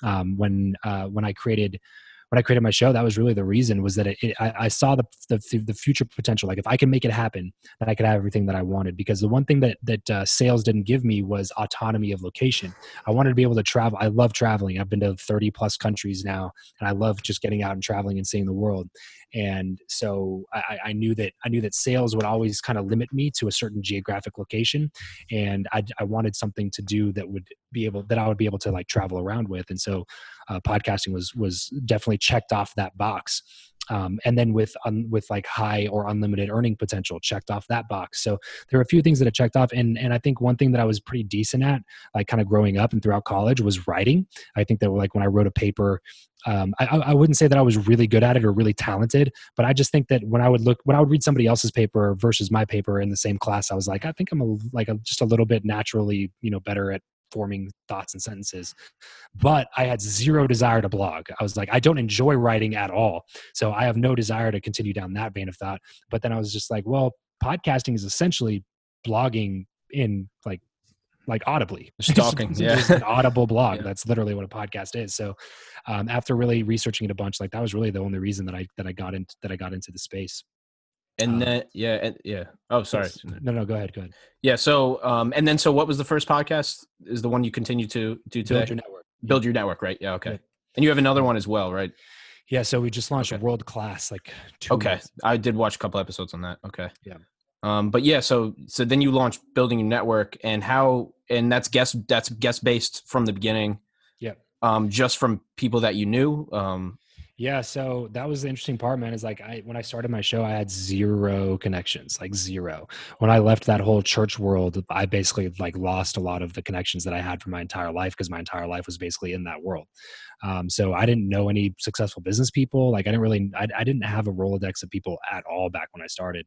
um, when uh, when i created when I created my show, that was really the reason was that it, it, I, I saw the, the the future potential. Like if I can make it happen, then I could have everything that I wanted. Because the one thing that that uh, sales didn't give me was autonomy of location. I wanted to be able to travel. I love traveling. I've been to 30 plus countries now, and I love just getting out and traveling and seeing the world. And so I, I knew that I knew that sales would always kind of limit me to a certain geographic location, and I, I wanted something to do that would be able that I would be able to like travel around with. And so uh, podcasting was was definitely checked off that box. Um, and then with un, with like high or unlimited earning potential checked off that box. So there are a few things that I checked off, and and I think one thing that I was pretty decent at, like kind of growing up and throughout college, was writing. I think that like when I wrote a paper, um, I, I wouldn't say that I was really good at it or really talented, but I just think that when I would look when I would read somebody else's paper versus my paper in the same class, I was like, I think I'm a, like a, just a little bit naturally, you know, better at forming thoughts and sentences. But I had zero desire to blog. I was like, I don't enjoy writing at all. So I have no desire to continue down that vein of thought. But then I was just like, well, podcasting is essentially blogging in like like audibly stalking yeah just an audible blog yeah. that's literally what a podcast is so um, after really researching it a bunch like that was really the only reason that i that i got into that i got into the space and um, then yeah and, yeah. Oh sorry. no no go ahead go ahead. Yeah so um and then so what was the first podcast? Is the one you continue to do today? Build your network. Build your network right? Yeah okay. Yeah. and you have another one as well right? Yeah so we just launched okay. world class like okay i did watch a couple episodes on that okay. Yeah. Um, but yeah, so so then you launch building your network and how and that's guest that's guest based from the beginning. Yeah. Um, just from people that you knew. Um, yeah, so that was the interesting part, man. Is like I when I started my show, I had zero connections, like zero. When I left that whole church world, I basically like lost a lot of the connections that I had for my entire life because my entire life was basically in that world. Um, so I didn't know any successful business people. Like I didn't really, I, I didn't have a rolodex of people at all back when I started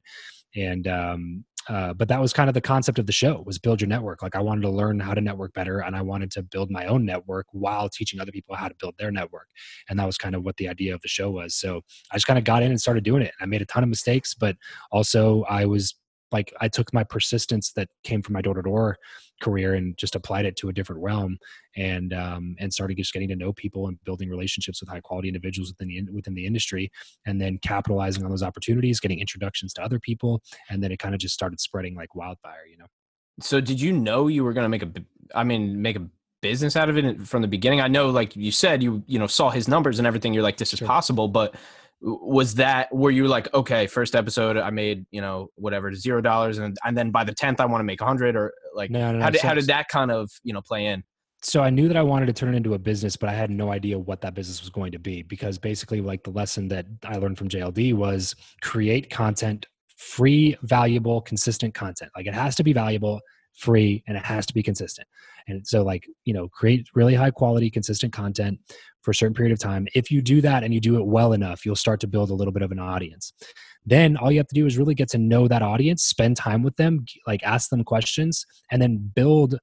and um, uh, but that was kind of the concept of the show was build your network. Like i wanted to learn how to network better and i wanted to build my own network while teaching other people how to build their network and that was kind of what the idea of the show was. So i just kind of got in and started doing it i made a ton of mistakes but also i was like I took my persistence that came from my door to door career and just applied it to a different realm and um, and started just getting to know people and building relationships with high quality individuals within the within the industry and then capitalizing on those opportunities getting introductions to other people and then it kind of just started spreading like wildfire you know so did you know you were going to make a i mean make a business out of it from the beginning i know like you said you you know saw his numbers and everything you're like this is sure. possible but was that where you like okay first episode i made you know whatever zero dollars and and then by the 10th i want to make a hundred or like no, no, no. how, did, so, how did that kind of you know play in so i knew that i wanted to turn it into a business but i had no idea what that business was going to be because basically like the lesson that i learned from jld was create content free valuable consistent content like it has to be valuable free and it has to be consistent. And so like you know create really high quality consistent content for a certain period of time. If you do that and you do it well enough you'll start to build a little bit of an audience. Then all you have to do is really get to know that audience spend time with them like ask them questions and then build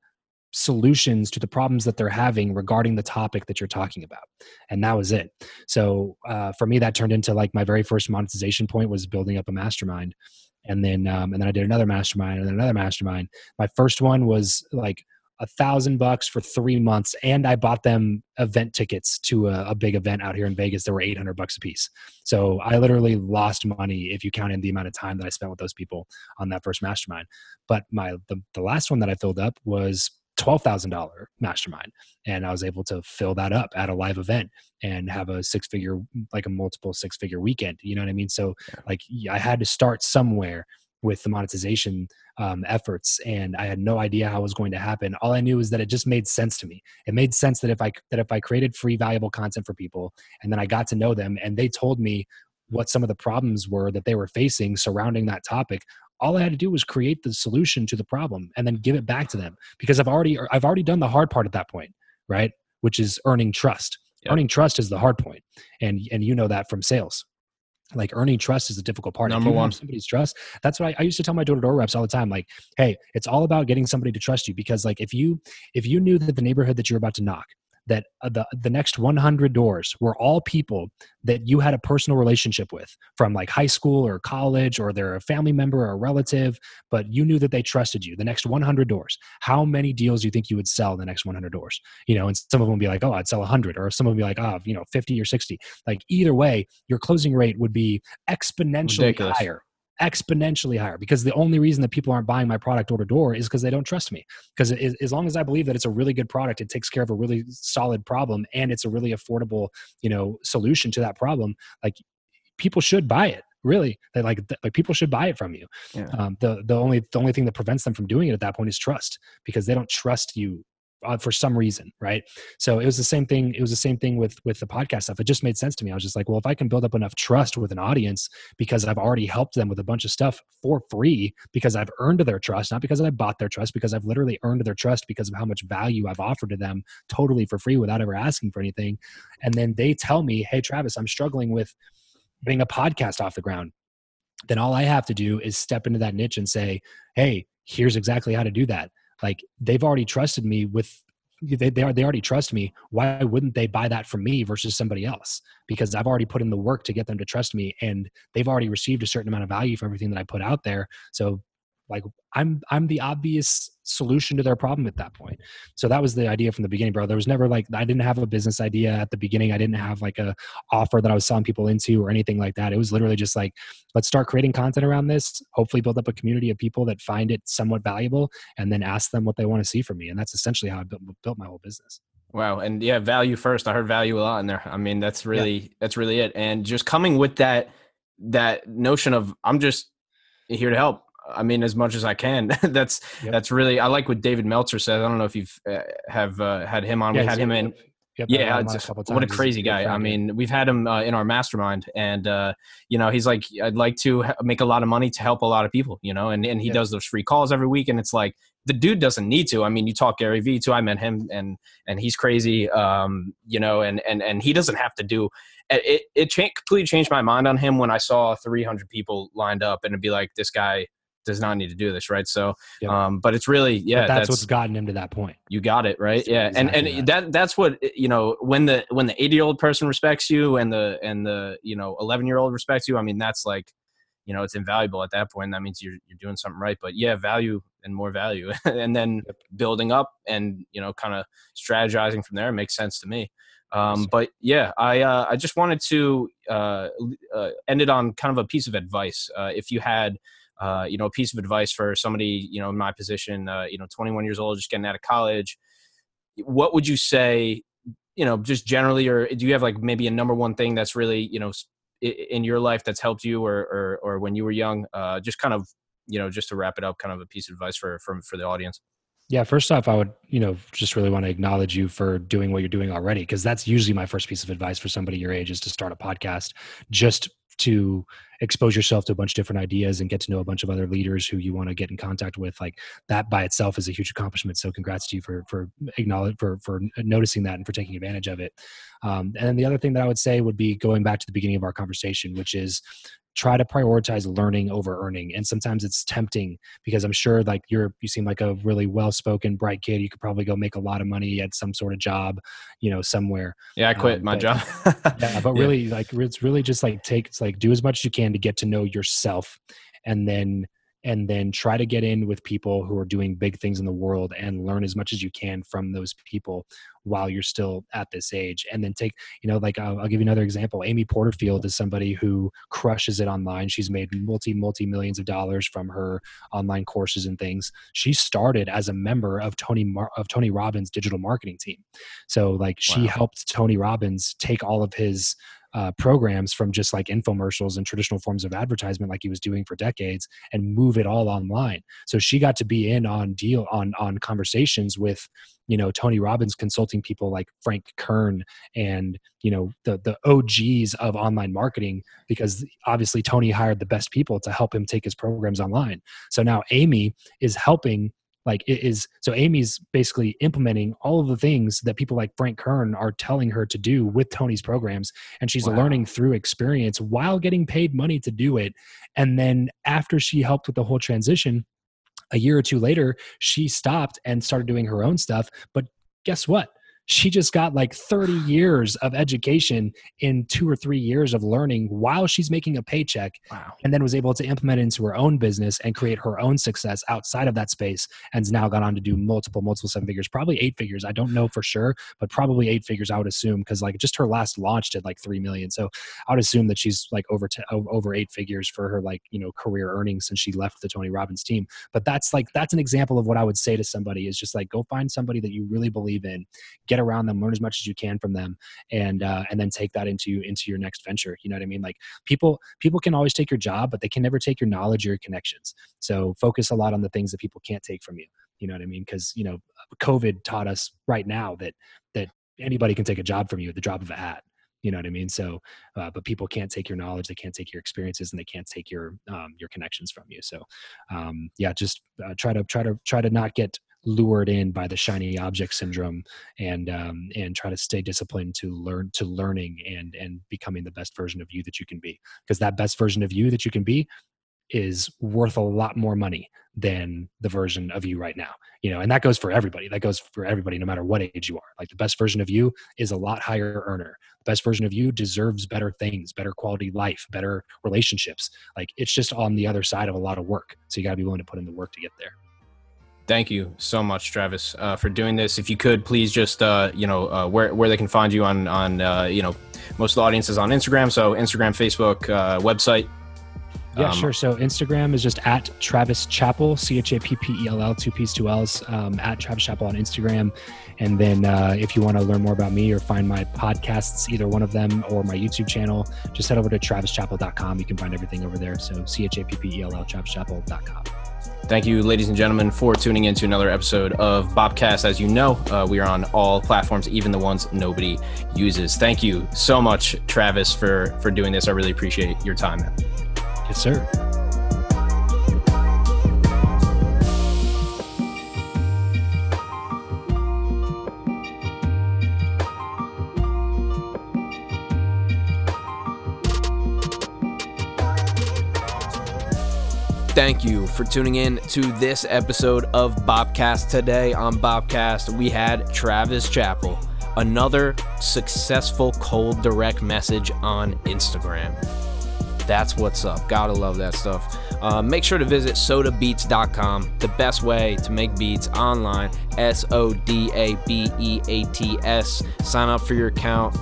solutions to the problems that they're having regarding the topic that you're talking about. And that was it. So uh, for me that turned into like my very first monetization point was building up a mastermind and then um, and then I did another mastermind and then another mastermind. My first one was like a thousand bucks for three months, and I bought them event tickets to a, a, big event out here in Vegas that were eight hundred bucks a piece. So I literally lost money if you count in the amount of time that I spent with those people on that first mastermind. But my the, the last one that I filled up was $12,000 mastermind. And I was able to fill that up at a live event and have a six figure, like a multiple six figure weekend. You know what I mean? So, like, I had to start somewhere with the monetization um, efforts and i had no idea how it was going to happen all i knew was that it just made sense to me it made sense that if i that if i created free valuable content for people and then i got to know them and they told me what some of the problems were that they were facing surrounding that topic all I had to do was create the solution to the problem and then give it back to them because I've already I've already done the hard part at that point, right? Which is earning trust. Yep. Earning trust is the hard point, and and you know that from sales. Like earning trust is the difficult part. Number one, somebody's trust. That's what I, I used to tell my door to door reps all the time. Like, hey, it's all about getting somebody to trust you because, like, if you if you knew that the neighborhood that you're about to knock that uh, the the next 100 doors were all people that you had a personal relationship with from like high school or college or they're a family member or a relative but you knew that they trusted you the next 100 doors. How many deals do you think you would sell the next 100 doors? You know and some of them would be like oh i'd sell 100 or some of them would be like oh you know 50 or 60 like either way your closing rate would be exponentially Ridiculous. higher exponentially higher because the only reason that people aren't buying my product door to door is because they don't trust me. Because as long as I believe that it's a really good product, it takes care of a really solid problem and it's a really affordable, you know, solution to that problem. Like people should buy it really they like like people should buy it from you yeah. um, the the only the only thing that prevents them from doing it at that point is trust because they don't trust you uh, for some reason right? So it was the same thing it was the same thing with with the podcast stuff. It just made sense to me. I was just like well if i can build up enough trust with an audience because i've already helped them with a bunch of stuff for free because i've earned their trust not because i bought their trust because i've literally earned their trust because of how much value i've offered to them totally for free without ever asking for anything and then they tell me hey travis i'm struggling with getting a podcast off the ground. Then all i have to do is step into that niche and say hey here's exactly how to do that like they've already trusted me with they, they, are, they already trust me. Why wouldn't they buy that from me versus somebody else? Because i've already put in the work to get them to trust me and they've already received a certain amount of value for everything that i put out there. So like i'm i'm the obvious solution to their problem at that point so that was the idea from the beginning bro there was never like i didn't have a business idea at the beginning i didn't have like a offer that i was selling people into or anything like that it was literally just like let's start creating content around this hopefully build up a community of people that find it somewhat valuable and then ask them what they want to see from me and that's essentially how i built, built my whole business Wow, and yeah, value first. I heard value a lot in there. I mean, that's really yeah. that's really it. And just coming with that that notion of I'm just here to help. I mean, as much as I can. that's yep. that's really. I like what David Meltzer says. I don't know if you've uh, have uh, had him on. Yeah, we had him in. Yep, yeah, just, what a crazy guy. I mean, we've had him uh, in our mastermind, and uh, you know, he's like, I'd like to make a lot of money to help a lot of people, you know, and and he yep. does those free calls every week, and it's like the dude doesn't need to. I mean, you talk Gary Vee too. I met him, and and he's crazy, um, you know, and and and he doesn't have to do. It it cha- completely changed my mind on him when I saw 300 people lined up, and it'd be like, this guy does not need to do this, right? So, yep. um, but it's really yeah, that's, that's, what's gotten him to that point. You got it right, yeah, exactly and and that. that that's what you know when the when the eighty year old person respects you and the and the you know eleven year old respects you. I mean, that's like you know it's invaluable at that point. That means you're you're doing something right. But yeah, value and more value, and then yep. building up and you know kind of strategizing from there makes sense to me. Um, but yeah, I uh, I just wanted to uh, uh, end it on kind of a piece of advice. Uh, if you had uh, you know, a piece of advice for somebody, you know, in my position, uh, you know, 21 years old, just getting out of college, what would you say, you know, just generally, or do you have like maybe a number one thing that's really, you know, in your life that's helped you or, or, or when you were young, uh, just kind of, you know, just to wrap it up, kind of a piece of advice for, for, for the audience? Yeah, first off, I would, you know, just really want to acknowledge you for doing what you're doing already, because that's usually my first piece of advice for somebody your age is to start a podcast. Just to expose yourself to a bunch of different ideas and get to know a bunch of other leaders who you want to get in contact with like that by itself is a huge accomplishment. So congrats to you for for acknowledge for for noticing that and for taking advantage of it. Um, and then the other thing that i would say would be going back to the beginning of our conversation which is try to prioritize learning over earning. And sometimes it's tempting because i'm sure like you're you seem like a really well spoken bright kid. You could probably go make a lot of money at some sort of job you know somewhere. Yeah i quit um, my but, job. yeah but really yeah. like it's really just like take it's like do as much as you can to get to know yourself and then and then try to get in with people who are doing big things in the world and learn as much as you can from those people while you're still at this age. And then take you know like I'll, I'll, give you another example. Amy porterfield is somebody who crushes it online. She's made multi multi millions of dollars from her online courses and things. She started as a member of tony Mar- of tony robbins digital marketing team. So like she wow. helped tony robbins take all of his uh, programs from just like infomercials and traditional forms of advertisement like he was doing for decades and move it all online. So she got to be in on deal on on conversations with you know tony robbins consulting people like frank kern and you know the the og's of online marketing because obviously tony hired the best people to help him take his programs online. So now amy is helping like it is so amy's basically implementing all of the things that people like frank kern are telling her to do with tony's programs and she's wow. learning through experience while getting paid money to do it and then after she helped with the whole transition a year or two later she stopped and started doing her own stuff but guess what she just got like 30 years of education in two or three years of learning while she's making a paycheck wow. and then was able to implement it into her own business and create her own success outside of that space and's now gone on to do multiple multiple seven figures probably eight figures. I don't know for sure but probably eight figures i would assume because like just her last launch did like three million. So i would assume that she's like over over eight figures for her like you know career earnings since she left the tony robbins team. But that's like that's an example of what i would say to somebody is just like go find somebody that you really believe in get around them learn as much as you can from them and uh, and then take that into into your next venture you know what i mean? Like people people can always take your job but they can never take your knowledge or your connections. So focus a lot on the things that people can't take from you you know what i mean? Because you know covid taught us right now that that anybody can take a job from you at the drop of a hat you know what i mean? So uh, but people can't take your knowledge they can't take your experiences and they can't take your um, your connections from you. So um, yeah just uh, try to try to try to not get lured in by the shiny object syndrome and um, and try to stay disciplined to learn to learning and and becoming the best version of you that you can be. Because that best version of you that you can be is worth a lot more money than the version of you right now you know and that goes for everybody. That goes for everybody no matter what age you are. Like the best version of you is a lot higher earner. The best version of you deserves better things better quality life better relationships. Like it's just on the other side of a lot of work. So you got to be willing to put in the work to get there Thank you so much, Travis, uh, for doing this. If you could please just, uh, you know, uh, where, where they can find you on, on uh, you know, most of the audience is on Instagram. So Instagram, Facebook, uh, website, yeah, um, sure. So Instagram is just at Travis Chappell, C H A P P E L L, two P's, two L's, um, at Travis Chappell on Instagram. And then uh, if you want to learn more about me or find my podcasts, either one of them or my YouTube channel, just head over to travischappell.com. You can find everything over there. So C H A P P E L L, travischappell.com. Thank you, ladies and gentlemen, for tuning in to another episode of Bobcast. As you know, uh, we are on all platforms, even the ones nobody uses. Thank you so much, Travis, for for doing this. I really appreciate your time. Yes, sir. Thank you for tuning in to this episode of Bobcast. Today on Bobcast, we had Travis Chappell, another successful cold direct message on Instagram. That's what's up. Gotta love that stuff. Uh, make sure to visit sodabeats.com, the best way to make beats online. S O D A B E A T S. Sign up for your account.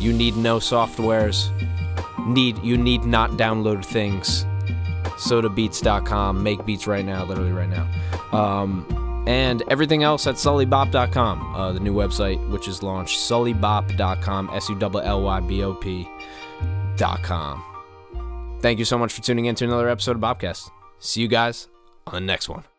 You need no softwares. Need you need not download things. Sodabeats.com. Make beats right now, literally right now. Um, and everything else at sullybop.com, uh, the new website, which is launched, sullybop.com, S U L L Y B O P.com. Thank you so much for tuning in to another episode of Bobcast. See you guys on the next one.